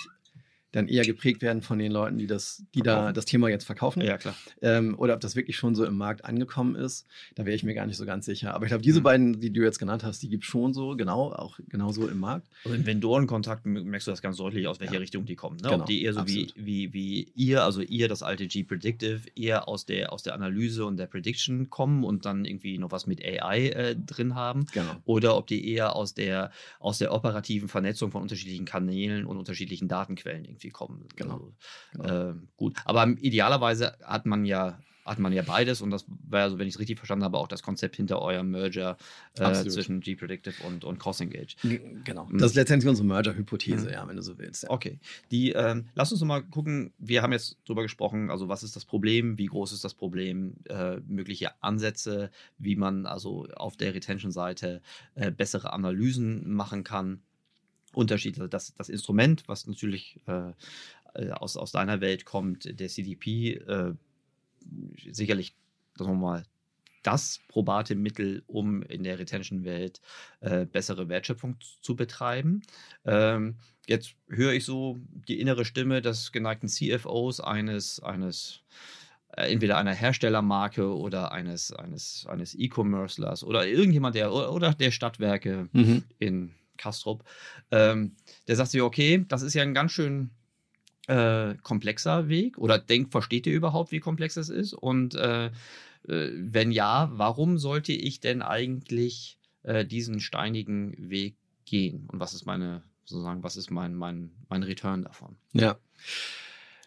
Speaker 3: dann eher geprägt werden von den Leuten, die das, die da
Speaker 2: Verkaufen.
Speaker 3: das Thema jetzt verkaufen.
Speaker 2: Ja, klar.
Speaker 3: Ähm, oder ob das wirklich schon so im Markt angekommen ist. Da wäre ich mir gar nicht so ganz sicher. Aber ich glaube, diese
Speaker 2: Mhm.
Speaker 3: beiden, die du jetzt genannt hast, die gibt es schon so, genau, auch genauso im Markt.
Speaker 2: Also im Vendorenkontakt merkst du das ganz deutlich, aus welcher
Speaker 3: Ja.
Speaker 2: Richtung die kommen. Ne?
Speaker 3: Genau,
Speaker 2: Ob die eher so wie,
Speaker 3: absolut.
Speaker 2: wie, wie ihr, also ihr, das alte G-Predictive, eher aus der, aus der Analyse und der Prediction kommen und dann irgendwie noch was mit AI äh, drin haben.
Speaker 3: Genau.
Speaker 2: Oder ob die eher aus der, aus der operativen Vernetzung von unterschiedlichen Kanälen und unterschiedlichen Datenquellen irgendwie kommen.
Speaker 3: Genau,
Speaker 2: Also,
Speaker 3: genau.
Speaker 2: äh, gut. Aber idealerweise hat man ja hat man ja beides und das war, also, wenn ich es richtig verstanden habe, auch das Konzept hinter eurem Merger äh, zwischen G-Predictive und, und CrossEngage.
Speaker 3: Genau.
Speaker 2: Mhm.
Speaker 3: Das ist letztendlich unsere Merger-Hypothese,
Speaker 2: Mhm.
Speaker 3: ja, wenn du so willst. Ja.
Speaker 2: Okay. Die, ähm, lass uns mal gucken. Wir haben jetzt drüber gesprochen, also was ist das Problem, wie groß ist das Problem, äh, mögliche Ansätze, wie man also auf der Retention-Seite äh, bessere Analysen machen kann. Unterschied, also das, das Instrument, was natürlich äh, äh, aus, aus deiner Welt kommt, der CDP, äh, sicherlich, sagen wir mal, das probate Mittel, um in der Retention-Welt äh, bessere Wertschöpfung zu betreiben. Ähm, jetzt höre ich so die innere Stimme des geneigten CFOs eines, eines äh, entweder einer Herstellermarke oder eines, eines, eines E-Commercelers oder irgendjemand, der oder, oder der Stadtwerke
Speaker 3: Mhm.
Speaker 2: in Kastrop, ähm, der sagt sich, okay, das ist ja ein ganz schön äh, komplexer Weg oder denkt, versteht ihr überhaupt, wie komplex es ist? Und äh, äh, wenn ja, warum sollte ich denn eigentlich äh, diesen steinigen Weg gehen? Und was ist meine, sozusagen, was ist mein, mein, mein Return davon?
Speaker 3: Ja.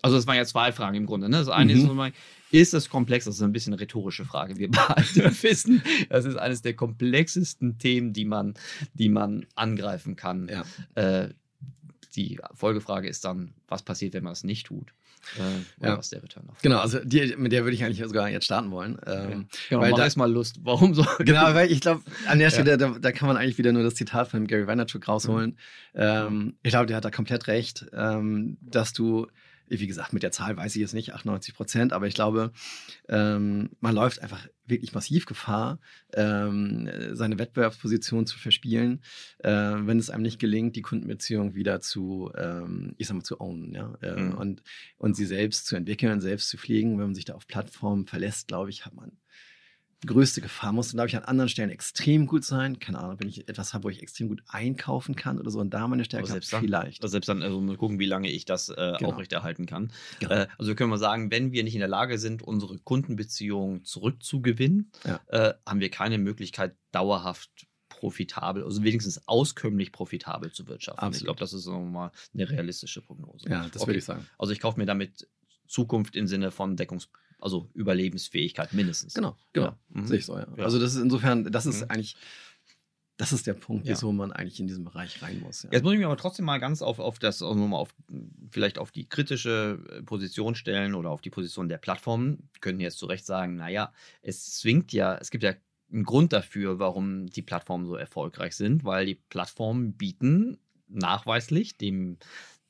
Speaker 2: Also das waren ja zwei Fragen im Grunde. Ne? Das eine
Speaker 3: Mhm.
Speaker 2: ist, sozusagen, ist es komplex? Das ist ein bisschen eine rhetorische Frage. Wir beide wissen, das ist eines der komplexesten Themen, die man, die man angreifen kann.
Speaker 3: Ja.
Speaker 2: Äh, die Folgefrage ist dann, was passiert, wenn man es nicht tut? Äh,
Speaker 3: Ja.
Speaker 2: was ist der Return davon?
Speaker 3: Genau, also die, mit der würde ich eigentlich sogar jetzt starten wollen. Ähm,
Speaker 2: Genau,
Speaker 3: weil da-
Speaker 2: erst mal Lust. Warum so?
Speaker 3: Genau, weil ich glaube, an der
Speaker 2: Ja.
Speaker 3: Stelle, da, da kann man eigentlich wieder nur das Zitat von Gary Vaynerchuk rausholen. Ähm, ich glaube, der hat da komplett recht, ähm, dass du, wie gesagt, mit der Zahl weiß ich jetzt nicht, 98 Prozent, aber ich glaube, ähm, man läuft einfach wirklich massiv Gefahr, ähm, seine Wettbewerbsposition zu verspielen, äh, wenn es einem nicht gelingt, die Kundenbeziehung wieder zu, ähm, ich sag mal, zu ownen, ja, äh,
Speaker 2: Mhm.
Speaker 3: und, und sie selbst zu entwickeln, selbst zu pflegen. Wenn man sich da auf Plattformen verlässt, glaube ich, hat man größte Gefahr muss, glaube ich, an anderen Stellen extrem gut sein. Keine Ahnung, wenn ich etwas habe, wo ich extrem gut einkaufen kann oder so und da meine Stärke habe,
Speaker 2: selbst dann-
Speaker 3: vielleicht.
Speaker 2: Also selbst dann also mal gucken, wie lange ich das äh,
Speaker 3: Genau.
Speaker 2: aufrechterhalten kann.
Speaker 3: Genau.
Speaker 2: Äh, also können wir sagen, wenn wir nicht in der Lage sind, unsere Kundenbeziehung zurückzugewinnen,
Speaker 3: Ja.
Speaker 2: äh, haben wir keine Möglichkeit, dauerhaft profitabel, also wenigstens auskömmlich profitabel zu wirtschaften. Ich
Speaker 3: Absolut.
Speaker 2: glaube, das ist sagen wir mal eine realistische Prognose.
Speaker 3: ja, das
Speaker 2: Okay.
Speaker 3: würde ich sagen.
Speaker 2: Also ich kaufe mir damit Zukunft im Sinne von Deckungs-, also Überlebensfähigkeit mindestens.
Speaker 3: Genau, genau.
Speaker 2: Ja. Mhm.
Speaker 3: Sehe ich so, ja.
Speaker 2: Ja.
Speaker 3: Also das ist insofern, das ist
Speaker 2: Mhm.
Speaker 3: eigentlich, das ist der Punkt,
Speaker 2: Ja.
Speaker 3: wieso man eigentlich in diesem Bereich rein muss. Ja.
Speaker 2: Jetzt muss ich mich aber trotzdem mal ganz auf, auf das, also nochmal auf, vielleicht auf die kritische äh, Position stellen oder auf die Position der Plattformen. Wir könnten jetzt zu Recht sagen, naja, es zwingt ja, es gibt ja einen Grund dafür, warum die Plattformen so erfolgreich sind, weil die Plattformen bieten nachweislich dem,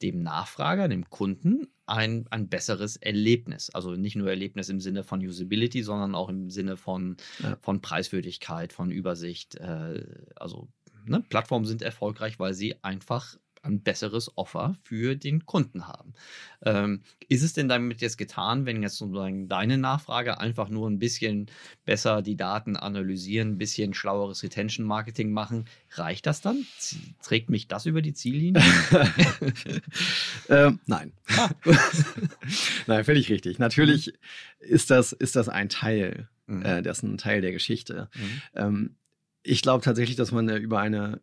Speaker 2: dem Nachfrager, dem Kunden, ein, ein besseres Erlebnis. Also nicht nur Erlebnis im Sinne von Usability, sondern auch im Sinne von,
Speaker 3: Ja.
Speaker 2: von Preiswürdigkeit, von Übersicht. Äh, also ne, Plattformen sind erfolgreich, weil sie einfach ein besseres Offer für den Kunden haben. Ähm, ist es denn damit jetzt getan, wenn jetzt sozusagen deine Nachfrage einfach nur ein bisschen besser die Daten analysieren, ein bisschen schlaueres Retention-Marketing machen, reicht das dann? Trägt mich das über die Ziellinie?
Speaker 3: ähm, nein. Ah. nein, völlig richtig. Natürlich ist das, ist das ein Teil, mhm. äh, dessen Teil der Geschichte. Mhm. Ähm, ich glaube tatsächlich, dass man über eine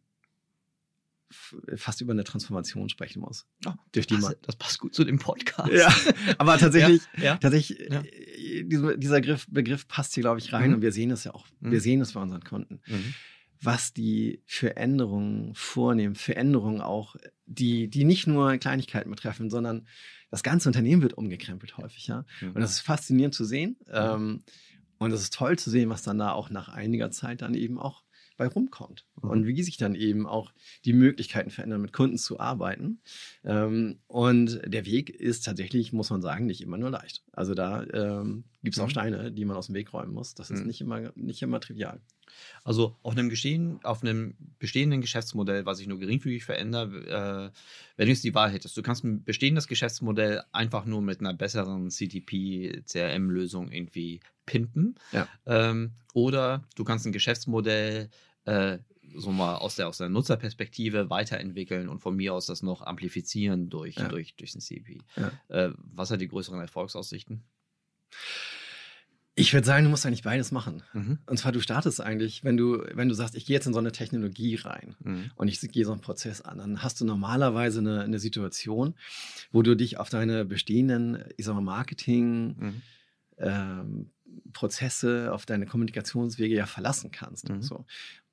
Speaker 3: fast über eine Transformation sprechen muss.
Speaker 2: Oh, durch die passt, das passt gut zu dem Podcast.
Speaker 3: Ja, aber tatsächlich, ja, ja. tatsächlich ja. Äh, dieser, dieser Begriff, Begriff passt hier, glaube ich, rein mhm. und wir sehen es ja auch. Mhm. Wir sehen es bei unseren Kunden. Mhm. Was die für Änderungen vornehmen, für Änderungen auch, die, die nicht nur Kleinigkeiten betreffen, sondern das ganze Unternehmen wird umgekrempelt häufig, ja. Mhm. Und das ist faszinierend zu sehen. Ähm, und es ist toll zu sehen, was dann da auch nach einiger Zeit dann eben auch bei rumkommt mhm. und wie sich dann eben auch die Möglichkeiten verändern, mit Kunden zu arbeiten. Ähm, und der Weg ist tatsächlich, muss man sagen, nicht immer nur leicht. Also da ähm, gibt es auch mhm. Steine, die man aus dem Weg räumen muss. Das ist mhm. nicht, immer, nicht immer trivial.
Speaker 2: Also auf einem, auf einem bestehenden Geschäftsmodell, was sich nur geringfügig verändert, äh, wenn du jetzt die Wahl hättest, du kannst ein bestehendes Geschäftsmodell einfach nur mit einer besseren CTP-CRM-Lösung irgendwie pimpen. Ja. Ähm, oder du kannst ein Geschäftsmodell äh, so mal aus der, aus der Nutzerperspektive weiterentwickeln und von mir aus das noch amplifizieren durch, ja. durch, durch ein CP. Ja. Äh, was hat die größeren Erfolgsaussichten?
Speaker 3: Ich würde sagen, du musst eigentlich beides machen. Mhm. Und zwar, du startest eigentlich, wenn du, wenn du sagst, ich gehe jetzt in so eine Technologie rein mhm. und ich gehe so einen Prozess an, dann hast du normalerweise eine, eine Situation, wo du dich auf deine bestehenden, ich sag mal, Marketing, mhm. ähm, Prozesse, auf deine Kommunikationswege ja verlassen kannst. Mhm. So.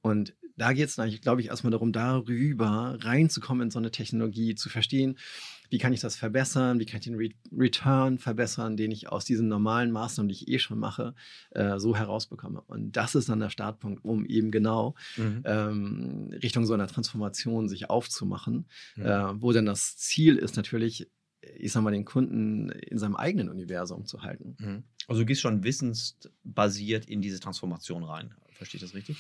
Speaker 3: Und da geht es eigentlich, glaube ich, erstmal darum, darüber reinzukommen in so eine Technologie, zu verstehen, wie kann ich das verbessern, wie kann ich den Re Return verbessern, den ich aus diesen normalen Maßnahmen, die ich eh schon mache, äh, so herausbekomme. Und das ist dann der Startpunkt, um eben genau mhm. ähm, Richtung so einer Transformation sich aufzumachen, mhm. äh, wo dann das Ziel ist natürlich, ich sag mal, den Kunden in seinem eigenen Universum zu halten.
Speaker 2: Mhm. Also du gehst schon wissensbasiert in diese Transformation rein. Verstehe ich das richtig?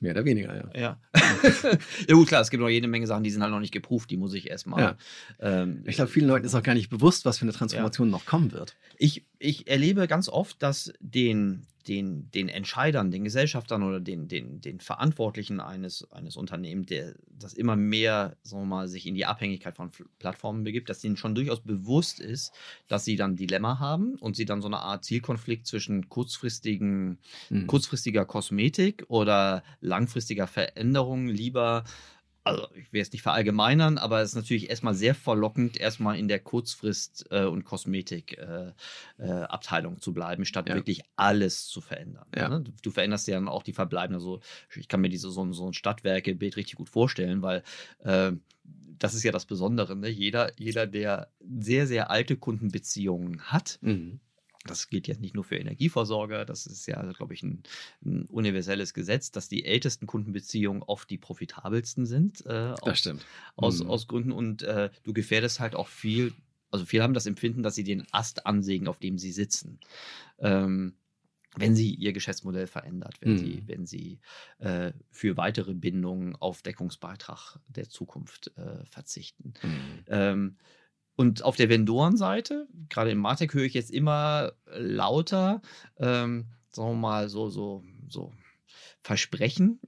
Speaker 3: Mehr oder weniger, ja.
Speaker 2: Ja. ja, gut, klar, es gibt noch jede Menge Sachen, die sind halt noch nicht geprüft, die muss ich erstmal. Ja.
Speaker 3: Ähm, ich glaube, vielen Leuten ist auch gar nicht bewusst, was für eine Transformation ja. noch kommen wird.
Speaker 2: Ich, ich erlebe ganz oft, dass den, den, den Entscheidern, den Gesellschaftern oder den, den, den Verantwortlichen eines, eines Unternehmens, der das immer mehr sagen wir mal, sich in die Abhängigkeit von Plattformen begibt, dass ihnen schon durchaus bewusst ist, dass sie dann Dilemma haben und sie dann so eine Art Zielkonflikt zwischen kurzfristigen, mhm. kurzfristiger Kosmetik oder langfristiger Veränderung lieber also ich will es nicht verallgemeinern, aber es ist natürlich erstmal sehr verlockend, erstmal in der Kurzfrist- äh, und Kosmetik-Abteilung äh, äh, zu bleiben, statt ja. wirklich alles zu verändern. Ja. Ne? Du veränderst ja dann auch die verbleibende, also ich kann mir diese so, so ein Stadtwerke-Bild richtig gut vorstellen, weil äh, das ist ja das Besondere. Ne? Jeder, jeder, der sehr, sehr alte Kundenbeziehungen hat, mhm das gilt jetzt nicht nur für Energieversorger, das ist ja, glaube ich, ein, ein, universelles Gesetz, dass die ältesten Kundenbeziehungen oft die profitabelsten sind.
Speaker 3: Äh, das
Speaker 2: aus,
Speaker 3: stimmt.
Speaker 2: Aus, mhm. aus Gründen und äh, du gefährdest halt auch viel, also viele haben das Empfinden, dass sie den Ast ansägen, auf dem sie sitzen. Ähm, wenn sie ihr Geschäftsmodell verändert, wenn mhm. sie, wenn sie äh, für weitere Bindungen auf Deckungsbeitrag der Zukunft äh, verzichten. Mhm. Ähm, und auf der Vendorenseite, gerade im Martech höre ich jetzt immer lauter, ähm, sagen wir mal, so, so, so Versprechen,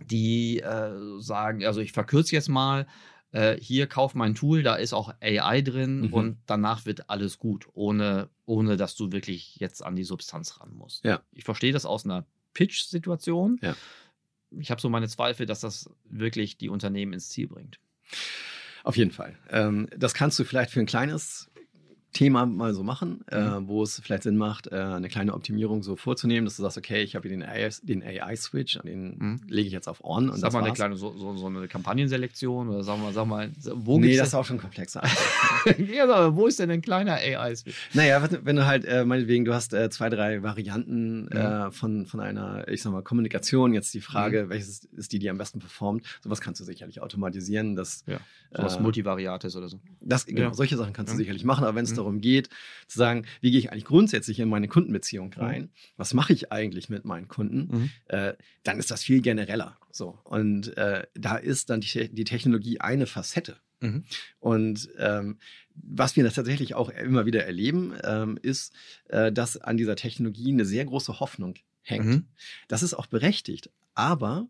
Speaker 2: die äh, sagen, also ich verkürze jetzt mal, äh, hier kauf mein Tool, da ist auch AI drin mhm. und danach wird alles gut, ohne, ohne dass du wirklich jetzt an die Substanz ran musst.
Speaker 3: Ja.
Speaker 2: Ich verstehe das aus einer Pitch-Situation. Ja. Ich habe so meine Zweifel, dass das wirklich die Unternehmen ins Ziel bringt.
Speaker 3: Auf jeden Fall. Ähm, das kannst du vielleicht für ein kleines Thema mal so machen, äh, mhm. äh, wo es vielleicht Sinn macht, äh, eine kleine Optimierung so vorzunehmen, dass du sagst, okay, ich habe hier den AI-Switch, AI den mhm. lege ich jetzt auf On.
Speaker 2: Und sag mal eine kleine, so, so, so, eine Kampagnenselektion oder sag mal, sag mal,
Speaker 3: wo Nee, das ist auch schon komplexer.
Speaker 2: ja, aber wo ist denn ein kleiner AI-Switch?
Speaker 3: Naja, wenn du halt, äh, meinetwegen, du hast äh, zwei, drei Varianten mhm. äh, von, von einer, ich sag mal, Kommunikation, jetzt die Frage, mhm. welches ist die, die am besten performt, sowas kannst du sicherlich automatisieren. Dass,
Speaker 2: ja, sowas Multivariates oder so.
Speaker 3: Das, genau, ja. solche Sachen kannst du sicherlich machen, aber wenn es darum darum geht, zu sagen, wie gehe ich eigentlich grundsätzlich in meine Kundenbeziehung rein? Mhm. Was mache ich eigentlich mit meinen Kunden? Mhm. Äh, dann ist das viel genereller. So. Und äh, da ist dann die, die Technologie eine Facette. Mhm. Und ähm, was wir tatsächlich auch immer wieder erleben, ähm, ist, äh, dass an dieser Technologie eine sehr große Hoffnung hängt. Mhm. Das ist auch berechtigt, aber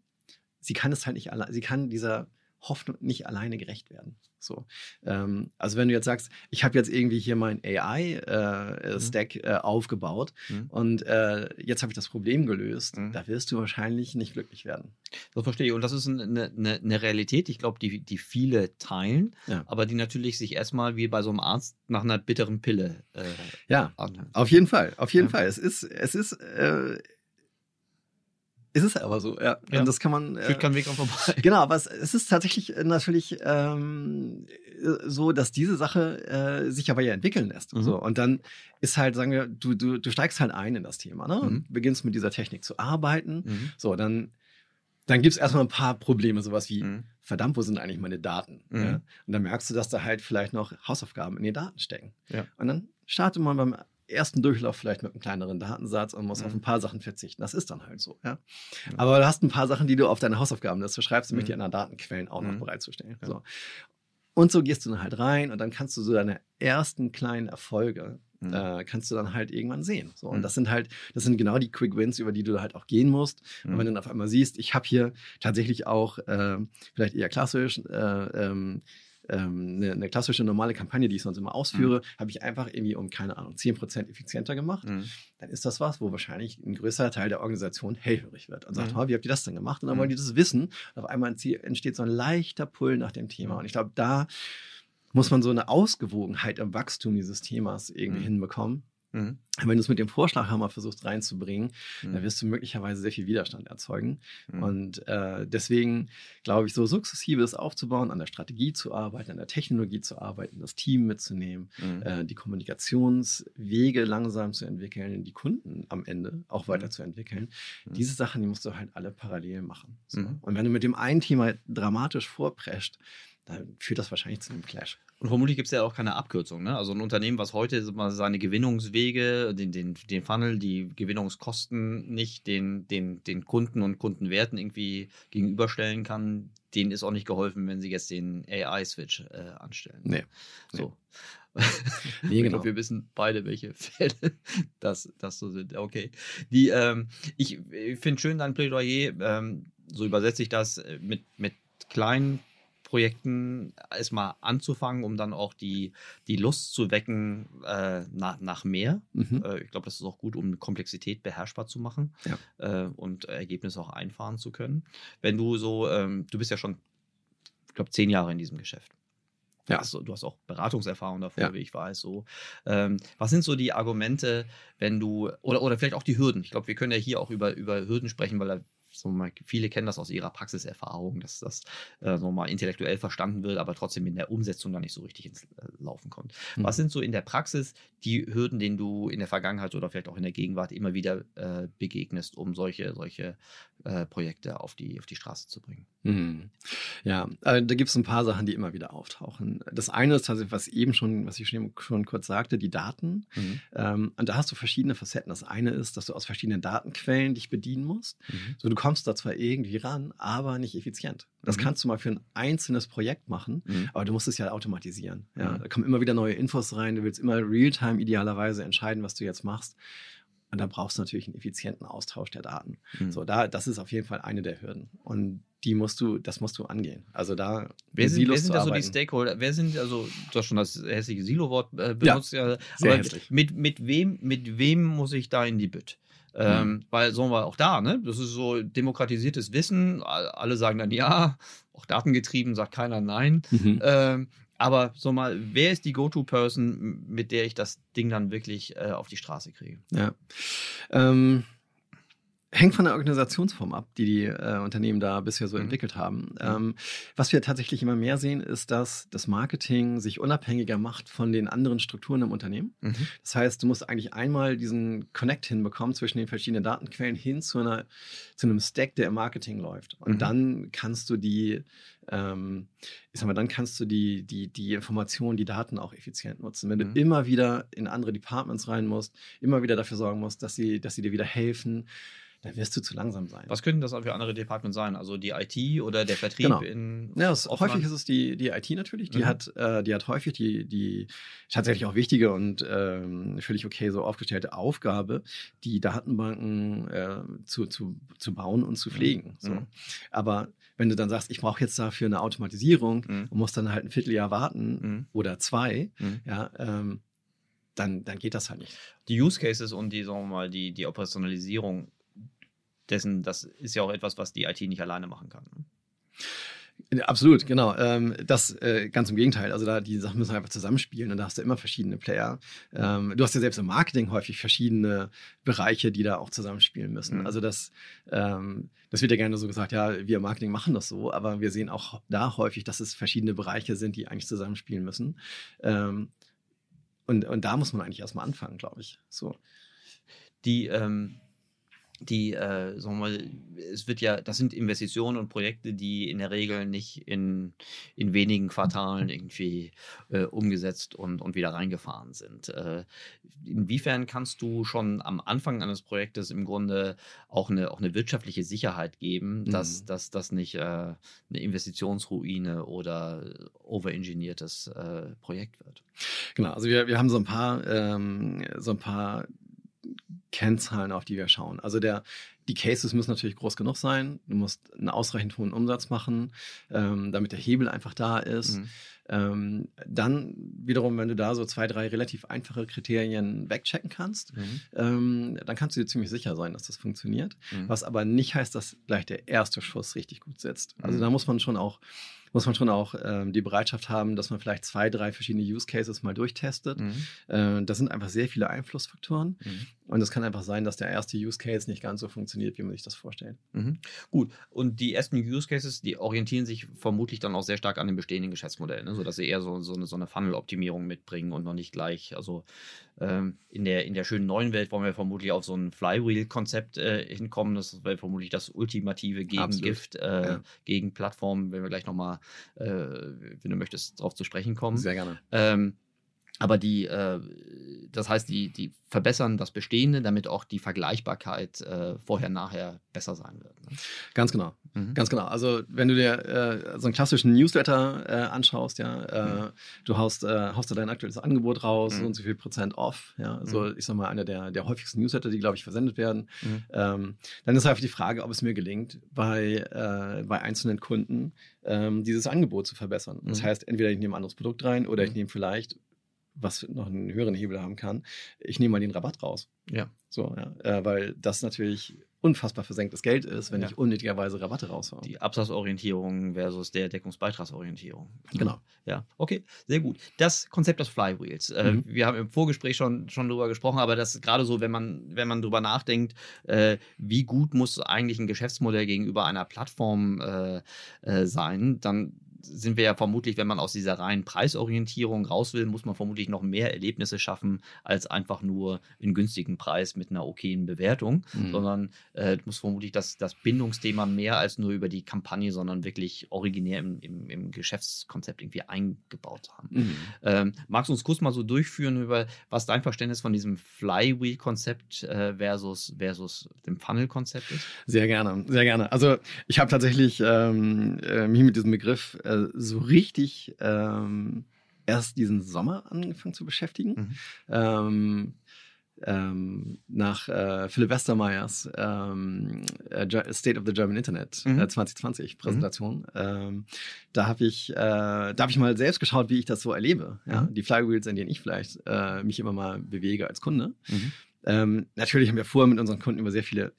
Speaker 3: sie kann es halt nicht allein, sie kann dieser Hoffnung nicht alleine gerecht werden. So, ähm, also wenn du jetzt sagst, ich habe jetzt irgendwie hier mein AI-Stack äh, mhm. äh, aufgebaut mhm. und äh, jetzt habe ich das Problem gelöst, mhm. da wirst du wahrscheinlich nicht glücklich werden.
Speaker 2: Das verstehe ich. Und das ist eine, eine, eine Realität, ich glaube, die, die viele teilen, ja. aber die natürlich sich erstmal wie bei so einem Arzt nach einer bitteren Pille.
Speaker 3: Äh, ja, anhören. auf jeden Fall, auf jeden ja. Fall. Es ist, es ist äh, ist es aber so, ja. ja. Und das kann man.
Speaker 2: Führt äh, kein Weg vorbei.
Speaker 3: Genau, aber es, es ist tatsächlich äh, natürlich ähm, so, dass diese Sache äh, sich aber ja entwickeln lässt. Mhm. So. Und dann ist halt, sagen wir, du, du, du steigst halt ein in das Thema, ne? Mhm. beginnst mit dieser Technik zu arbeiten. Mhm. So, dann, dann gibt es erstmal ein paar Probleme, sowas wie, mhm. verdammt, wo sind eigentlich meine Daten? Mhm. Ja? Und dann merkst du, dass da halt vielleicht noch Hausaufgaben in den Daten stecken. Ja. Und dann startet man beim ersten Durchlauf vielleicht mit einem kleineren Datensatz und muss mhm. auf ein paar Sachen verzichten. Das ist dann halt so, ja. Mhm. Aber du hast ein paar Sachen, die du auf deine Hausaufgaben lässt. Du schreibst, nämlich mhm. die anderen Datenquellen auch noch mhm. bereitzustellen. Ja. So. Und so gehst du dann halt rein und dann kannst du so deine ersten kleinen Erfolge Mhm. Äh, kannst du dann halt irgendwann sehen. So, und mhm. das sind halt, das sind genau die Quick Wins, über die du halt auch gehen musst. Und wenn du dann auf einmal siehst, ich habe hier tatsächlich auch äh, vielleicht eher klassisch äh, ähm, ähm, eine, eine, klassische normale Kampagne, die ich sonst immer ausführe, mhm. habe ich einfach irgendwie um, keine Ahnung, 10% effizienter gemacht. Mhm. Dann ist das was, wo wahrscheinlich ein größerer Teil der Organisation hellhörig wird und sagt, mhm. wie habt ihr das denn gemacht? Und dann wollen mhm. die das wissen. Und auf einmal entsteht so ein leichter Pull nach dem Thema. Mhm. Und ich glaube, da muss man so eine Ausgewogenheit im Wachstum dieses Themas irgendwie mhm. hinbekommen. Mhm. Wenn du es mit dem Vorschlaghammer versuchst reinzubringen, mhm. dann wirst du möglicherweise sehr viel Widerstand erzeugen. Mhm. Und äh, deswegen glaube ich, so sukzessives aufzubauen, an der Strategie zu arbeiten, an der Technologie zu arbeiten, das Team mitzunehmen, mhm. äh, die Kommunikationswege langsam zu entwickeln, die Kunden am Ende auch mhm. weiterzuentwickeln. Mhm. Diese Sachen, die musst du halt alle parallel machen. So. Und wenn du mit dem einen Thema dramatisch vorprescht, dann führt das wahrscheinlich zu einem Clash.
Speaker 2: Und vermutlich gibt es ja auch keine Abkürzung. Ne? Also ein Unternehmen, was heute seine Gewinnungswege, den, den, den Funnel, die Gewinnungskosten nicht den, den, den Kunden und Kundenwerten irgendwie gegenüberstellen kann, denen ist auch nicht geholfen, wenn sie jetzt den AI-Switch äh, anstellen.
Speaker 3: Nee.
Speaker 2: So. Nee, genau. wir wissen beide, welche Fälle das, das so sind. Okay. Die, ähm, ich finde schön dein Plädoyer, ähm, so übersetze ich das, äh, mit, mit kleinen Projekten erstmal anzufangen, um dann auch die, die Lust zu wecken äh, nach, nach mehr. Mhm. Äh, ich glaube, das ist auch gut, um Komplexität beherrschbar zu machen ja. äh, und Ergebnisse auch einfahren zu können. Wenn du so, ähm, du bist ja schon, ich glaube, zehn Jahre in diesem Geschäft. Ja. Also, du hast auch Beratungserfahrung davor, ja. wie ich weiß. So. Ähm, was sind so die Argumente, wenn du, oder, oder vielleicht auch die Hürden? Ich glaube, wir können ja hier auch über, über Hürden sprechen, weil da so mal, viele kennen das aus ihrer Praxiserfahrung, dass das äh, so mal intellektuell verstanden wird, aber trotzdem in der Umsetzung dann nicht so richtig ins äh, Laufen kommt. Mhm. Was sind so in der Praxis die Hürden, denen du in der Vergangenheit oder vielleicht auch in der Gegenwart immer wieder äh, begegnest, um solche, solche äh, Projekte auf die, auf die Straße zu bringen?
Speaker 3: Mhm. Ja, äh, da gibt es ein paar Sachen, die immer wieder auftauchen. Das eine ist tatsächlich, was eben schon, was ich schon, schon kurz sagte, die Daten. Mhm. Ähm, und da hast du verschiedene Facetten. Das eine ist, dass du aus verschiedenen Datenquellen dich bedienen musst. Mhm. So, du kommst da zwar irgendwie ran, aber nicht effizient. Das mhm. kannst du mal für ein einzelnes Projekt machen, mhm. aber du musst es ja automatisieren. Ja, mhm. Da kommen immer wieder neue Infos rein, du willst immer real-time idealerweise entscheiden, was du jetzt machst. Und da brauchst du natürlich einen effizienten Austausch der Daten. Mhm. So, da, das ist auf jeden Fall eine der Hürden. Und die musst du, das musst du angehen. Also da.
Speaker 2: Wer sind, wer sind da so die Stakeholder? Wer sind, also, du hast schon das hässliche Silo-Wort äh, benutzt, ja, ja aber mit, mit, wem, mit wem muss ich da in die Bütt? Ähm, mhm. Weil, sagen wir auch da, ne? Das ist so demokratisiertes Wissen. Alle sagen dann ja, auch datengetrieben sagt keiner nein. Mhm. Ähm, aber so mal, wer ist die Go-To-Person, mit der ich das Ding dann wirklich äh, auf die Straße kriege?
Speaker 3: Ja. Ähm, hängt von der Organisationsform ab, die die äh, Unternehmen da bisher so
Speaker 2: Mhm.
Speaker 3: entwickelt haben. Ähm, was wir tatsächlich immer mehr sehen, ist, dass das Marketing sich unabhängiger macht von den anderen Strukturen im Unternehmen.
Speaker 2: Mhm.
Speaker 3: Das heißt, du musst eigentlich einmal diesen Connect hinbekommen zwischen den verschiedenen Datenquellen hin zu, einer, zu einem Stack, der im Marketing läuft. Und
Speaker 2: Mhm.
Speaker 3: dann kannst du die, ähm, ich sag mal, dann kannst du die, die, die Informationen, die Daten auch effizient nutzen. Wenn
Speaker 2: Mhm.
Speaker 3: du immer wieder in andere Departments rein musst, immer wieder dafür sorgen musst, dass sie, dass sie dir wieder helfen, dann wirst du zu langsam sein.
Speaker 2: Was könnten das auch für andere Departments sein? Also die IT oder der Vertrieb
Speaker 3: Genau.
Speaker 2: in
Speaker 3: Ja, es,
Speaker 2: Offline?
Speaker 3: häufig ist es die, die IT natürlich, die
Speaker 2: Mhm.
Speaker 3: hat, äh, die hat häufig die, die tatsächlich auch wichtige und ähm, völlig okay so aufgestellte Aufgabe, die Datenbanken äh, zu, zu, zu bauen und zu pflegen. So.
Speaker 2: Mhm.
Speaker 3: Aber wenn du dann sagst, ich brauche jetzt dafür eine Automatisierung
Speaker 2: Mhm.
Speaker 3: und muss dann halt ein Vierteljahr warten
Speaker 2: Mhm.
Speaker 3: oder zwei,
Speaker 2: Mhm.
Speaker 3: ja, ähm, dann, dann geht das halt nicht.
Speaker 2: die Use Cases und die, sagen wir mal, die, die Operationalisierung dessen, das ist ja auch etwas, was die IT nicht alleine machen kann. ne?
Speaker 3: Absolut, genau. Ähm, das äh, ganz im Gegenteil. Also da die Sachen müssen einfach zusammenspielen und da hast du immer verschiedene Player. Ähm, du hast ja selbst im Marketing häufig verschiedene Bereiche, die da auch zusammenspielen müssen.
Speaker 2: Mhm.
Speaker 3: Also das, ähm, das wird ja gerne so gesagt, ja, wir im Marketing machen das so, aber wir sehen auch da häufig, dass es verschiedene Bereiche sind, die eigentlich zusammenspielen müssen. Und, und da muss man eigentlich erstmal anfangen, glaube ich. So.
Speaker 2: Die, ähm, die, äh, sagen wir mal, es wird ja, das sind Investitionen und Projekte, die in der Regel nicht in, in wenigen Quartalen irgendwie äh, umgesetzt und, und wieder reingefahren sind. Äh, inwiefern kannst du schon am Anfang eines Projektes im Grunde auch eine, auch eine wirtschaftliche Sicherheit geben, dass,
Speaker 3: Mhm.
Speaker 2: dass das nicht äh, eine Investitionsruine oder overengineertes äh, Projekt wird?
Speaker 3: Genau, also wir, wir haben so ein paar, ähm, so ein paar Kennzahlen, auf die wir schauen. Also der, die Cases müssen natürlich groß genug sein. Du musst einen ausreichend hohen Umsatz machen, ähm, damit der Hebel einfach da ist.
Speaker 2: Mhm.
Speaker 3: Ähm, dann wiederum, wenn du da so zwei, drei relativ einfache Kriterien wegchecken kannst,
Speaker 2: Mhm.
Speaker 3: ähm, dann kannst du dir ziemlich sicher sein, dass das funktioniert.
Speaker 2: Mhm.
Speaker 3: Was aber nicht heißt, dass gleich der erste Schuss richtig gut sitzt. Also
Speaker 2: Mhm.
Speaker 3: da muss man schon auch, muss man schon auch ähm, die Bereitschaft haben, dass man vielleicht zwei, drei verschiedene Use Cases mal durchtestet.
Speaker 2: Mhm.
Speaker 3: Äh, das sind einfach sehr viele Einflussfaktoren. Und es kann einfach sein, dass der erste Use Case nicht ganz so funktioniert, wie man sich das vorstellt.
Speaker 2: Mhm. Gut. Und die ersten Use Cases, die orientieren sich vermutlich dann auch sehr stark an dem bestehenden Geschäftsmodell, ne? sodass sie eher so, so eine, so eine Funnel-Optimierung mitbringen und noch nicht gleich. Also ähm, in, der, in der schönen neuen Welt wollen wir vermutlich auf so ein Flywheel-Konzept äh, hinkommen. Das wäre vermutlich das ultimative Gegengift äh,
Speaker 3: Ja.
Speaker 2: gegen Plattformen, wenn wir gleich nochmal, äh, wenn du möchtest, darauf zu sprechen kommen.
Speaker 3: Sehr gerne.
Speaker 2: Ähm, aber die, äh, das heißt, die, die verbessern das Bestehende, damit auch die Vergleichbarkeit äh, vorher, nachher besser sein wird. Ne?
Speaker 3: Ganz genau.
Speaker 2: Mhm.
Speaker 3: Ganz genau. Also wenn du dir äh, so einen klassischen Newsletter äh, anschaust, ja, äh, du haust, äh, haust da dein aktuelles Angebot raus
Speaker 2: Mhm.
Speaker 3: und so viel Prozent off, ja, so
Speaker 2: Mhm.
Speaker 3: ich sag mal einer der, der häufigsten Newsletter, die glaube ich versendet werden.
Speaker 2: Mhm.
Speaker 3: Ähm, dann ist einfach die Frage, ob es mir gelingt, bei, bei einzelnen Kunden ähm, dieses Angebot zu verbessern. Das
Speaker 2: Mhm.
Speaker 3: heißt, entweder ich nehme ein anderes Produkt rein oder ich
Speaker 2: Mhm.
Speaker 3: nehme vielleicht was noch einen höheren Hebel haben kann, ich nehme mal den Rabatt raus.
Speaker 2: Ja.
Speaker 3: So, ja, äh, weil das natürlich unfassbar versenktes Geld ist, wenn
Speaker 2: Ja.
Speaker 3: ich unnötigerweise Rabatte raushaue.
Speaker 2: Die Absatzorientierung versus der Deckungsbeitragsorientierung.
Speaker 3: Genau.
Speaker 2: Ja, okay, sehr gut. Das Konzept des Flywheels. Äh,
Speaker 3: Mhm.
Speaker 2: wir haben im Vorgespräch schon, schon drüber gesprochen, aber das gerade so, wenn man, wenn man drüber nachdenkt, äh, wie gut muss eigentlich ein Geschäftsmodell gegenüber einer Plattform äh, äh, sein, dann sind wir ja vermutlich, wenn man aus dieser reinen Preisorientierung raus will, muss man vermutlich noch mehr Erlebnisse schaffen, als einfach nur einen günstigen Preis mit einer okayen Bewertung,
Speaker 3: Mhm.
Speaker 2: sondern äh, du musst vermutlich das, das Bindungsthema mehr als nur über die Kampagne, sondern wirklich originär im, im, im Geschäftskonzept irgendwie eingebaut haben.
Speaker 3: Mhm.
Speaker 2: Ähm, magst du uns kurz mal so durchführen über, was dein Verständnis von diesem Flywheel-Konzept äh, versus, versus dem Funnel-Konzept ist?
Speaker 3: Sehr gerne, sehr gerne. Also ich habe tatsächlich ähm, äh, mich mit diesem Begriff äh, so richtig ähm, erst diesen Sommer angefangen zu beschäftigen.
Speaker 2: Mhm.
Speaker 3: Ähm, ähm, nach äh, Philipp Westermeyers ähm, äh, State of the German Internet
Speaker 2: Mhm.
Speaker 3: äh, 2020 Präsentation. Ähm, da habe ich, äh, da habe ich mal selbst geschaut, wie ich das so erlebe. Ja?
Speaker 2: Mhm.
Speaker 3: Die Flywheels, in denen ich vielleicht äh, mich immer mal bewege als Kunde.
Speaker 2: Mhm.
Speaker 3: Ähm, natürlich haben wir vorher mit unseren Kunden über sehr viele,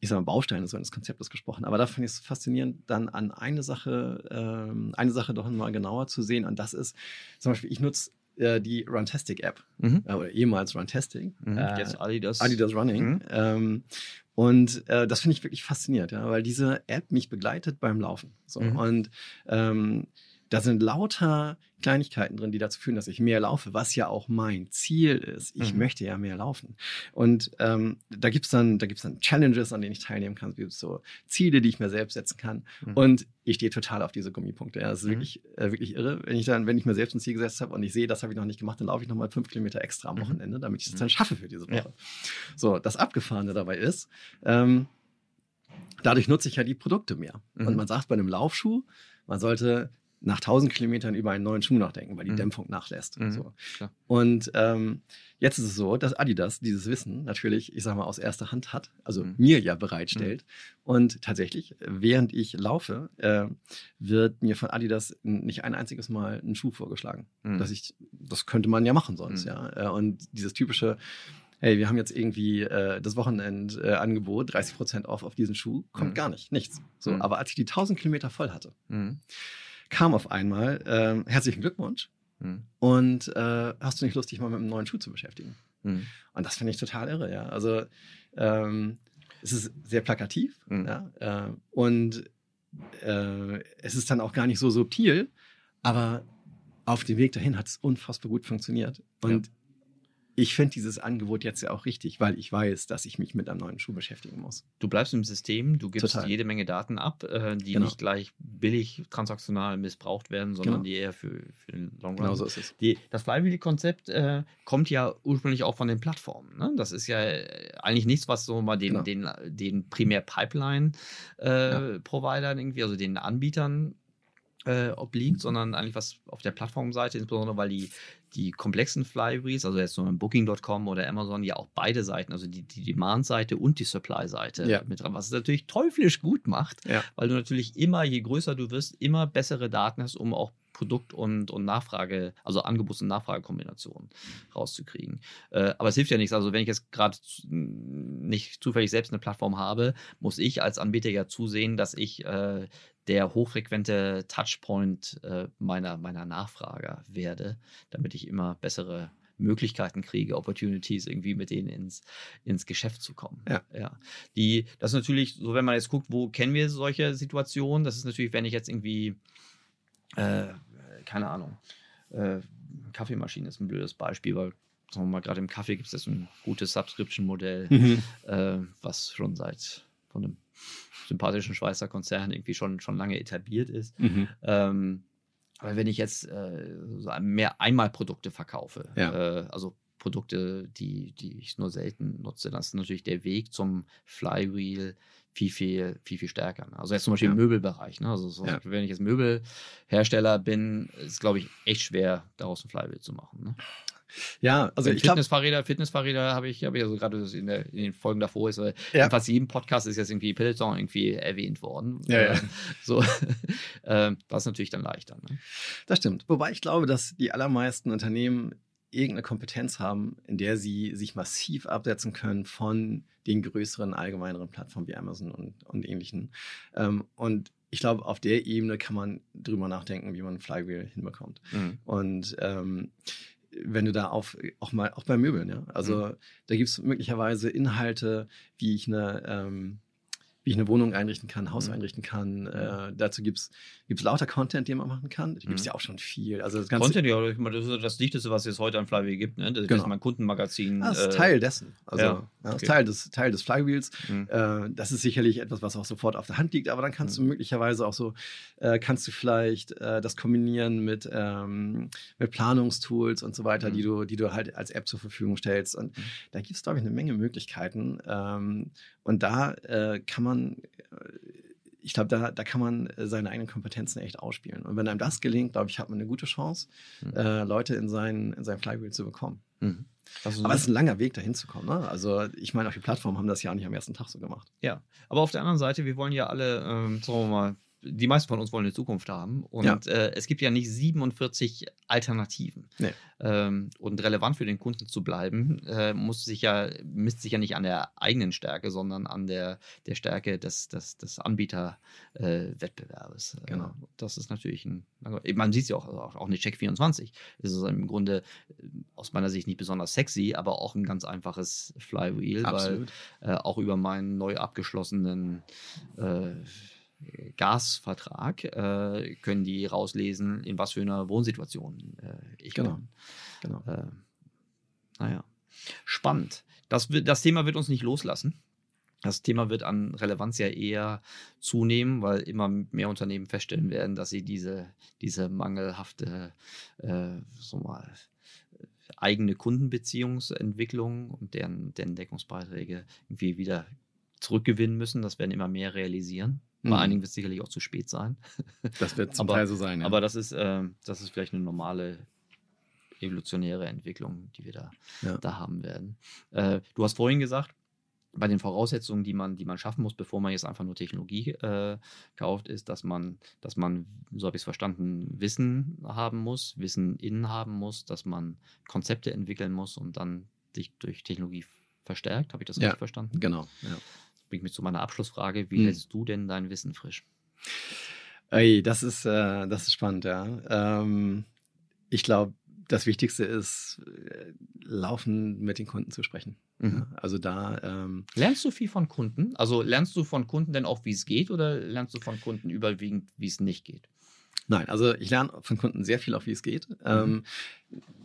Speaker 3: ich sag mal, Bausteine so eines Konzeptes gesprochen. Aber da fand ich es faszinierend, dann an eine Sache, ähm, eine Sache doch mal genauer zu sehen. Und das ist zum Beispiel, ich nutze äh, die Runtastic-App,
Speaker 2: Mhm.
Speaker 3: äh, oder ehemals Runtastic.
Speaker 2: Mhm.
Speaker 3: Äh,
Speaker 2: Jetzt Adidas.
Speaker 3: Adidas Running.
Speaker 2: Mhm.
Speaker 3: Ähm, und äh, das finde ich wirklich faszinierend, ja, weil diese App mich begleitet beim Laufen. So.
Speaker 2: Mhm.
Speaker 3: Und ähm, da sind lauter Kleinigkeiten drin, die dazu führen, dass ich mehr laufe, was ja auch mein Ziel ist. Ich
Speaker 2: Mhm.
Speaker 3: möchte ja mehr laufen. Und ähm, da gibt's dann, da gibt's dann Challenges, an denen ich teilnehmen kann. Es gibt so Ziele, die ich mir selbst setzen kann.
Speaker 2: Mhm.
Speaker 3: Und ich stehe total auf diese Gummipunkte. Ja, das ist
Speaker 2: Mhm.
Speaker 3: wirklich, äh, wirklich irre. Wenn ich dann, wenn ich mir selbst ein Ziel gesetzt habe und ich sehe, das habe ich noch nicht gemacht, dann laufe ich nochmal fünf Kilometer extra am
Speaker 2: Mhm.
Speaker 3: Wochenende, damit ich es
Speaker 2: Mhm.
Speaker 3: dann schaffe für diese Woche.
Speaker 2: Ja.
Speaker 3: So, das Abgefahrene dabei ist, ähm, dadurch nutze ich ja die Produkte mehr.
Speaker 2: Mhm.
Speaker 3: Und man sagt bei einem Laufschuh, man sollte nach 1000 Kilometern über einen neuen Schuh nachdenken, weil die
Speaker 2: Mhm.
Speaker 3: Dämpfung nachlässt.
Speaker 2: Mhm,
Speaker 3: So. Und ähm, jetzt ist es so, dass Adidas dieses Wissen natürlich, ich sag mal, aus erster Hand hat, also
Speaker 2: Mhm.
Speaker 3: mir ja bereitstellt. Und tatsächlich, während ich laufe, äh, wird mir von Adidas nicht ein einziges Mal ein Schuh vorgeschlagen.
Speaker 2: Mhm.
Speaker 3: Dass ich, das könnte man ja machen sonst,
Speaker 2: Mhm.
Speaker 3: ja. Äh, Und dieses typische, hey, wir haben jetzt irgendwie äh, das Wochenendangebot, äh, Angebot, 30% off auf diesen Schuh, kommt
Speaker 2: Mhm.
Speaker 3: gar nicht, nichts. So,
Speaker 2: Mhm.
Speaker 3: aber als ich die 1000 Kilometer voll hatte,
Speaker 2: Mhm.
Speaker 3: Kam auf einmal, ähm, herzlichen Glückwunsch
Speaker 2: Mhm.
Speaker 3: und äh, hast du nicht Lust, dich mal mit einem neuen Schuh zu beschäftigen?
Speaker 2: Mhm.
Speaker 3: Und das finde ich total irre, ja. Also ähm, es ist sehr plakativ,
Speaker 2: Mhm.
Speaker 3: ja. Äh, und äh, es ist dann auch gar nicht so subtil, aber auf dem Weg dahin hat es unfassbar gut funktioniert. Und ich finde dieses Angebot jetzt ja auch richtig, weil ich weiß, dass ich mich mit einem neuen Schuh beschäftigen muss.
Speaker 2: Du bleibst im System, du gibst
Speaker 3: Total.
Speaker 2: jede Menge Daten ab, äh, die
Speaker 3: Genau.
Speaker 2: nicht gleich billig transaktional missbraucht werden, sondern
Speaker 3: Genau.
Speaker 2: die eher für, für den Long Run.
Speaker 3: Genau so ist es.
Speaker 2: Die, das Flywheel-Konzept äh, kommt ja ursprünglich auch von den Plattformen. Ne? Das ist ja äh, eigentlich nichts, was so mal den,
Speaker 3: Genau.
Speaker 2: den, den primär Pipeline-Providern irgendwie, also den Anbietern äh, obliegt, sondern eigentlich was auf der Plattformseite, insbesondere weil die, die komplexen Flywheels, also jetzt so ein Booking.com oder Amazon, ja auch beide Seiten, also die, die Demand-Seite und die Supply-Seite
Speaker 3: Ja.
Speaker 2: mit dran, was es natürlich teuflisch gut macht,
Speaker 3: Ja.
Speaker 2: weil du natürlich immer, je größer du wirst, immer bessere Daten hast, um auch Produkt- und, und Nachfrage, also Angebots- und Nachfragekombinationen rauszukriegen. Äh, aber es hilft ja nichts. Also wenn ich jetzt gerade nicht zufällig selbst eine Plattform habe, muss ich als Anbieter ja zusehen, dass ich äh, der hochfrequente Touchpoint äh, meiner, meiner Nachfrager werde, damit ich immer bessere Möglichkeiten kriege, Opportunities irgendwie mit denen ins, ins Geschäft zu kommen.
Speaker 3: Ja.
Speaker 2: ja. Die, das ist natürlich so, wenn man jetzt guckt, wo kennen wir solche Situationen, das ist natürlich, wenn ich jetzt irgendwie äh, keine Ahnung. Äh, Kaffeemaschine ist ein blödes Beispiel, weil, sagen wir mal, gerade im Kaffee gibt es jetzt ein gutes Subscription-Modell,
Speaker 3: Mhm.
Speaker 2: äh, was schon seit von einem sympathischen Schweizer Konzern irgendwie schon, schon lange etabliert ist.
Speaker 3: Mhm.
Speaker 2: Ähm, aber wenn ich jetzt äh, mehr Einmalprodukte verkaufe,
Speaker 3: Ja.
Speaker 2: äh, also Produkte, die, die ich nur selten nutze, dann ist natürlich der Weg zum Flywheel viel, viel, viel, viel stärker. ne? Also jetzt zum Beispiel
Speaker 3: Ja.
Speaker 2: im Möbelbereich. Ne? Also so,
Speaker 3: Ja.
Speaker 2: wenn ich jetzt Möbelhersteller bin, ist glaube ich echt schwer, daraus ein Flywheel zu machen. Ne?
Speaker 3: Ja, also ich
Speaker 2: Fitnessfahrräder, Fitnessfahrräder habe ich, habe ich also gerade in, der- in den Folgen davor ist, äh,
Speaker 3: Ja.
Speaker 2: in fast jedem Podcast ist jetzt irgendwie Peloton irgendwie erwähnt worden.
Speaker 3: Ja, ja.
Speaker 2: Äh, So, äh, das ist natürlich dann leichter. Ne?
Speaker 3: Das stimmt. Wobei ich glaube, dass die allermeisten Unternehmen irgendeine Kompetenz haben, in der sie sich massiv absetzen können von den größeren, allgemeineren Plattformen wie Amazon und, und ähnlichen. Ähm, und ich glaube, auf der Ebene kann man drüber nachdenken, wie man Flywheel hinbekommt. Und ähm, wenn du da auf, auch mal, auch bei Möbeln, ja. Also da gibt es möglicherweise Inhalte, wie ich eine, ähm, wie ich eine Wohnung einrichten kann, ein Haus
Speaker 2: Mhm.
Speaker 3: einrichten kann. Äh, dazu gibt es lauter Content, den man machen kann. Da gibt es
Speaker 2: Mhm.
Speaker 3: ja auch schon viel. Also das ganze
Speaker 2: Content, ja, ich meine, das ist das Dichteste, was es heute an Flywheel gibt. Ne? Das
Speaker 3: Genau.
Speaker 2: ist mein Kundenmagazin.
Speaker 3: Ah, das ist
Speaker 2: äh,
Speaker 3: Teil dessen. Also,
Speaker 2: ja,
Speaker 3: ja, das
Speaker 2: okay.
Speaker 3: ist Teil des, Teil des Flywheels.
Speaker 2: Mhm.
Speaker 3: Äh, das ist sicherlich etwas, was auch sofort auf der Hand liegt, aber dann kannst
Speaker 2: Mhm.
Speaker 3: du möglicherweise auch so, äh, kannst du vielleicht äh, das kombinieren mit, ähm, mit Planungstools und so weiter,
Speaker 2: Mhm.
Speaker 3: die, du, die du halt als App zur Verfügung stellst. Und
Speaker 2: Mhm.
Speaker 3: da gibt es, glaube ich, eine Menge Möglichkeiten. Ähm, und da kann man, äh, ich glaube, da, da kann man äh, seine eigenen Kompetenzen echt ausspielen. Und wenn einem das gelingt, glaube ich, hat man eine gute Chance,
Speaker 2: Mhm.
Speaker 3: äh, Leute in sein, in sein Flywheel zu bekommen.
Speaker 2: Mhm. Ist
Speaker 3: Aber es ist ein langer Weg, dahin zu kommen. Ne? Also, ich meine, auch die Plattformen haben das ja auch nicht am ersten Tag so gemacht.
Speaker 2: Ja, aber auf der anderen Seite, wir wollen ja alle, ähm, sagen wir mal, die meisten von uns wollen eine Zukunft haben. Und
Speaker 3: Ja.
Speaker 2: äh, es gibt ja nicht 47 Alternativen.
Speaker 3: Nee.
Speaker 2: Ähm, und relevant für den Kunden zu bleiben, äh, muss sich ja, misst sich ja nicht an der eigenen Stärke, sondern an der, der Stärke des, des, des Anbieterwettbewerbes. Äh,
Speaker 3: Genau.
Speaker 2: das ist natürlich ein, man sieht es ja auch, auch, auch eine Check24. Es ist im Grunde äh, aus meiner Sicht nicht besonders sexy, aber auch ein ganz einfaches Flywheel, weil
Speaker 3: Absolut.
Speaker 2: äh, auch über meinen neu abgeschlossenen äh, Gasvertrag äh, können die rauslesen, in was für einer Wohnsituation äh, ich
Speaker 3: Genau.
Speaker 2: bin.
Speaker 3: Genau.
Speaker 2: Äh, naja, spannend. Das, das Thema wird uns nicht loslassen. Das Thema wird an Relevanz ja eher zunehmen, weil immer mehr Unternehmen feststellen werden, dass sie diese, diese mangelhafte, äh, so mal, eigene Kundenbeziehungsentwicklung und deren, deren Deckungsbeiträge irgendwie wieder zurückgewinnen müssen. Das werden immer mehr realisieren. Bei
Speaker 3: Mhm.
Speaker 2: einigen wird es sicherlich auch zu spät sein.
Speaker 3: Das wird zum
Speaker 2: Aber-
Speaker 3: Teil so sein. Ja.
Speaker 2: Aber das ist, äh, das ist vielleicht eine normale evolutionäre Entwicklung, die wir da,
Speaker 3: Ja.
Speaker 2: da haben werden. Äh, du hast vorhin gesagt, bei den Voraussetzungen, die man, die man schaffen muss, bevor man jetzt einfach nur Technologie äh, kauft, ist, dass man, dass man, so habe ich es verstanden, Wissen haben muss, Wissen innen haben muss, dass man Konzepte entwickeln muss und dann sich durch Technologie verstärkt. Habe ich das
Speaker 3: Ja.
Speaker 2: richtig verstanden?
Speaker 3: genau. Ja.
Speaker 2: Bringt mich zu meiner Abschlussfrage. Wie
Speaker 3: Hm.
Speaker 2: hältst du denn dein Wissen frisch?
Speaker 3: Ey, das ist, äh, das ist spannend, ja. Ähm, ich glaube, das Wichtigste ist, äh, laufen mit den Kunden zu sprechen.
Speaker 2: Mhm.
Speaker 3: Also da, ähm,
Speaker 2: Lernst du viel von Kunden? Also lernst du von Kunden denn auch, wie es geht, oder lernst du von Kunden überwiegend, wie es nicht geht?
Speaker 3: Nein, also ich lerne von Kunden sehr viel, auch wie es geht. Ähm,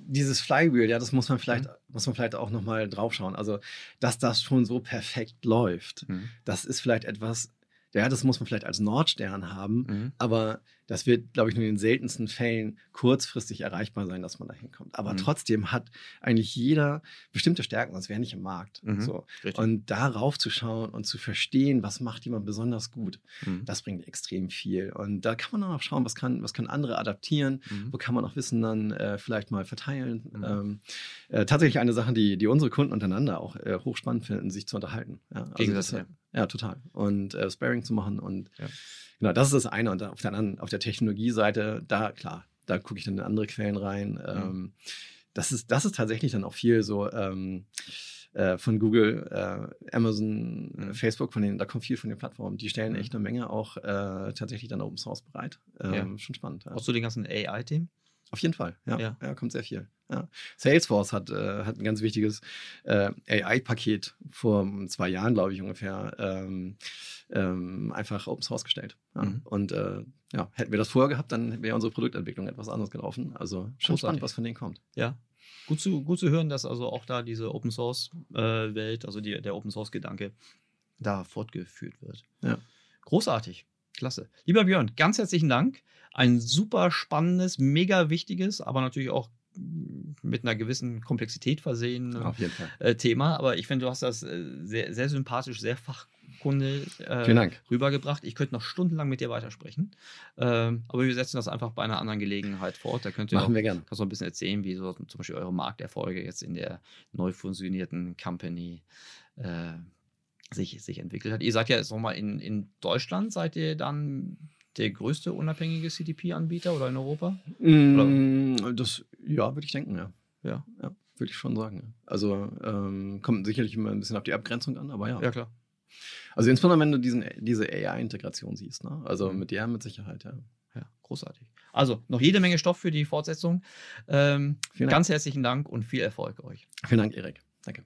Speaker 3: dieses Flywheel, ja, das muss man vielleicht, muss man vielleicht auch nochmal draufschauen. Also, dass das schon so perfekt läuft,
Speaker 2: Mhm.
Speaker 3: das ist vielleicht etwas, ja, das muss man vielleicht als Nordstern haben,
Speaker 2: Mhm.
Speaker 3: aber das wird, glaube ich, nur in den seltensten Fällen kurzfristig erreichbar sein, dass man da hinkommt. Aber
Speaker 2: Mhm.
Speaker 3: trotzdem hat eigentlich jeder bestimmte Stärken, sonst wäre nicht im Markt.
Speaker 2: Mhm.
Speaker 3: So.
Speaker 2: Richtig.
Speaker 3: Und darauf zu schauen und zu verstehen, was macht jemand besonders gut,
Speaker 2: Mhm.
Speaker 3: das bringt extrem viel. Und da kann man dann auch schauen, was kann, was können andere adaptieren,
Speaker 2: Mhm.
Speaker 3: wo kann man auch Wissen dann äh, vielleicht mal verteilen.
Speaker 2: Mhm.
Speaker 3: Ähm, äh, tatsächlich eine Sache, die, die unsere Kunden untereinander auch äh, hochspannend finden, sich zu unterhalten. Ja, also
Speaker 2: Gegensatz,
Speaker 3: das, ja, total. Und äh, Sparring zu machen und
Speaker 2: Ja.
Speaker 3: genau, das ist das eine. Und auf der anderen, auf der Technologieseite, da klar, da gucke ich dann in andere Quellen rein. Ähm, das, ist, das ist tatsächlich dann auch viel so ähm, äh, von Google, äh, Amazon,
Speaker 2: Mhm.
Speaker 3: äh, Facebook, von denen, da kommt viel von den Plattformen. Die stellen
Speaker 2: Mhm.
Speaker 3: echt eine Menge auch äh, tatsächlich dann Open Source bereit. Ähm,
Speaker 2: Ja.
Speaker 3: Schon spannend. Ja.
Speaker 2: Auch zu den ganzen AI-Themen?
Speaker 3: Auf jeden Fall, ja.
Speaker 2: Ja.
Speaker 3: Ja, kommt sehr viel. Ja. Salesforce hat, äh, hat ein ganz wichtiges äh, AI-Paket vor zwei Jahren, glaube ich, ungefähr, ähm, ähm, einfach Open Source gestellt. Ja.
Speaker 2: Mhm.
Speaker 3: Und äh, ja, hätten wir das vorher gehabt, dann wäre unsere Produktentwicklung etwas anders gelaufen. Also schon spannend, was von denen kommt.
Speaker 2: Ja. Gut zu, gut zu hören, dass also auch da diese Open Source-Welt, also die, der Open Source-Gedanke, da fortgeführt wird.
Speaker 3: Ja.
Speaker 2: Großartig. Klasse. Lieber Björn, ganz herzlichen Dank. Ein super spannendes, mega wichtiges, aber natürlich auch mit einer gewissen Komplexität versehen äh, Thema. Aber ich finde, du hast das äh, sehr, sehr sympathisch, sehr fachkundig äh, rübergebracht. Ich könnte noch stundenlang mit dir weitersprechen. Ähm, aber wir setzen das einfach bei einer anderen Gelegenheit fort. Da könnt ihr auch
Speaker 3: Machen wir gerne.
Speaker 2: kannst du ein bisschen erzählen, wie so zum Beispiel eure Markterfolge jetzt in der neu fusionierten Company äh, sich, sich entwickelt hat. Ihr seid ja jetzt nochmal in, in Deutschland, seid ihr dann der größte unabhängige CDP-Anbieter oder in Europa?
Speaker 3: Mm, das, ja, würde ich denken, ja.
Speaker 2: Ja.
Speaker 3: ja würde ich schon sagen. Also ähm, kommt sicherlich immer ein bisschen auf die Abgrenzung an, aber ja.
Speaker 2: Ja, klar.
Speaker 3: Also insbesondere, wenn du diesen, diese AI-Integration siehst. Ne? Also
Speaker 2: Mhm.
Speaker 3: mit der mit Sicherheit, ja.
Speaker 2: Ja, großartig. Also noch jede Menge Stoff für die Fortsetzung. Ähm,
Speaker 3: Vielen Dank.
Speaker 2: ganz herzlichen Dank und viel Erfolg euch.
Speaker 3: Vielen Dank, Erik. Danke.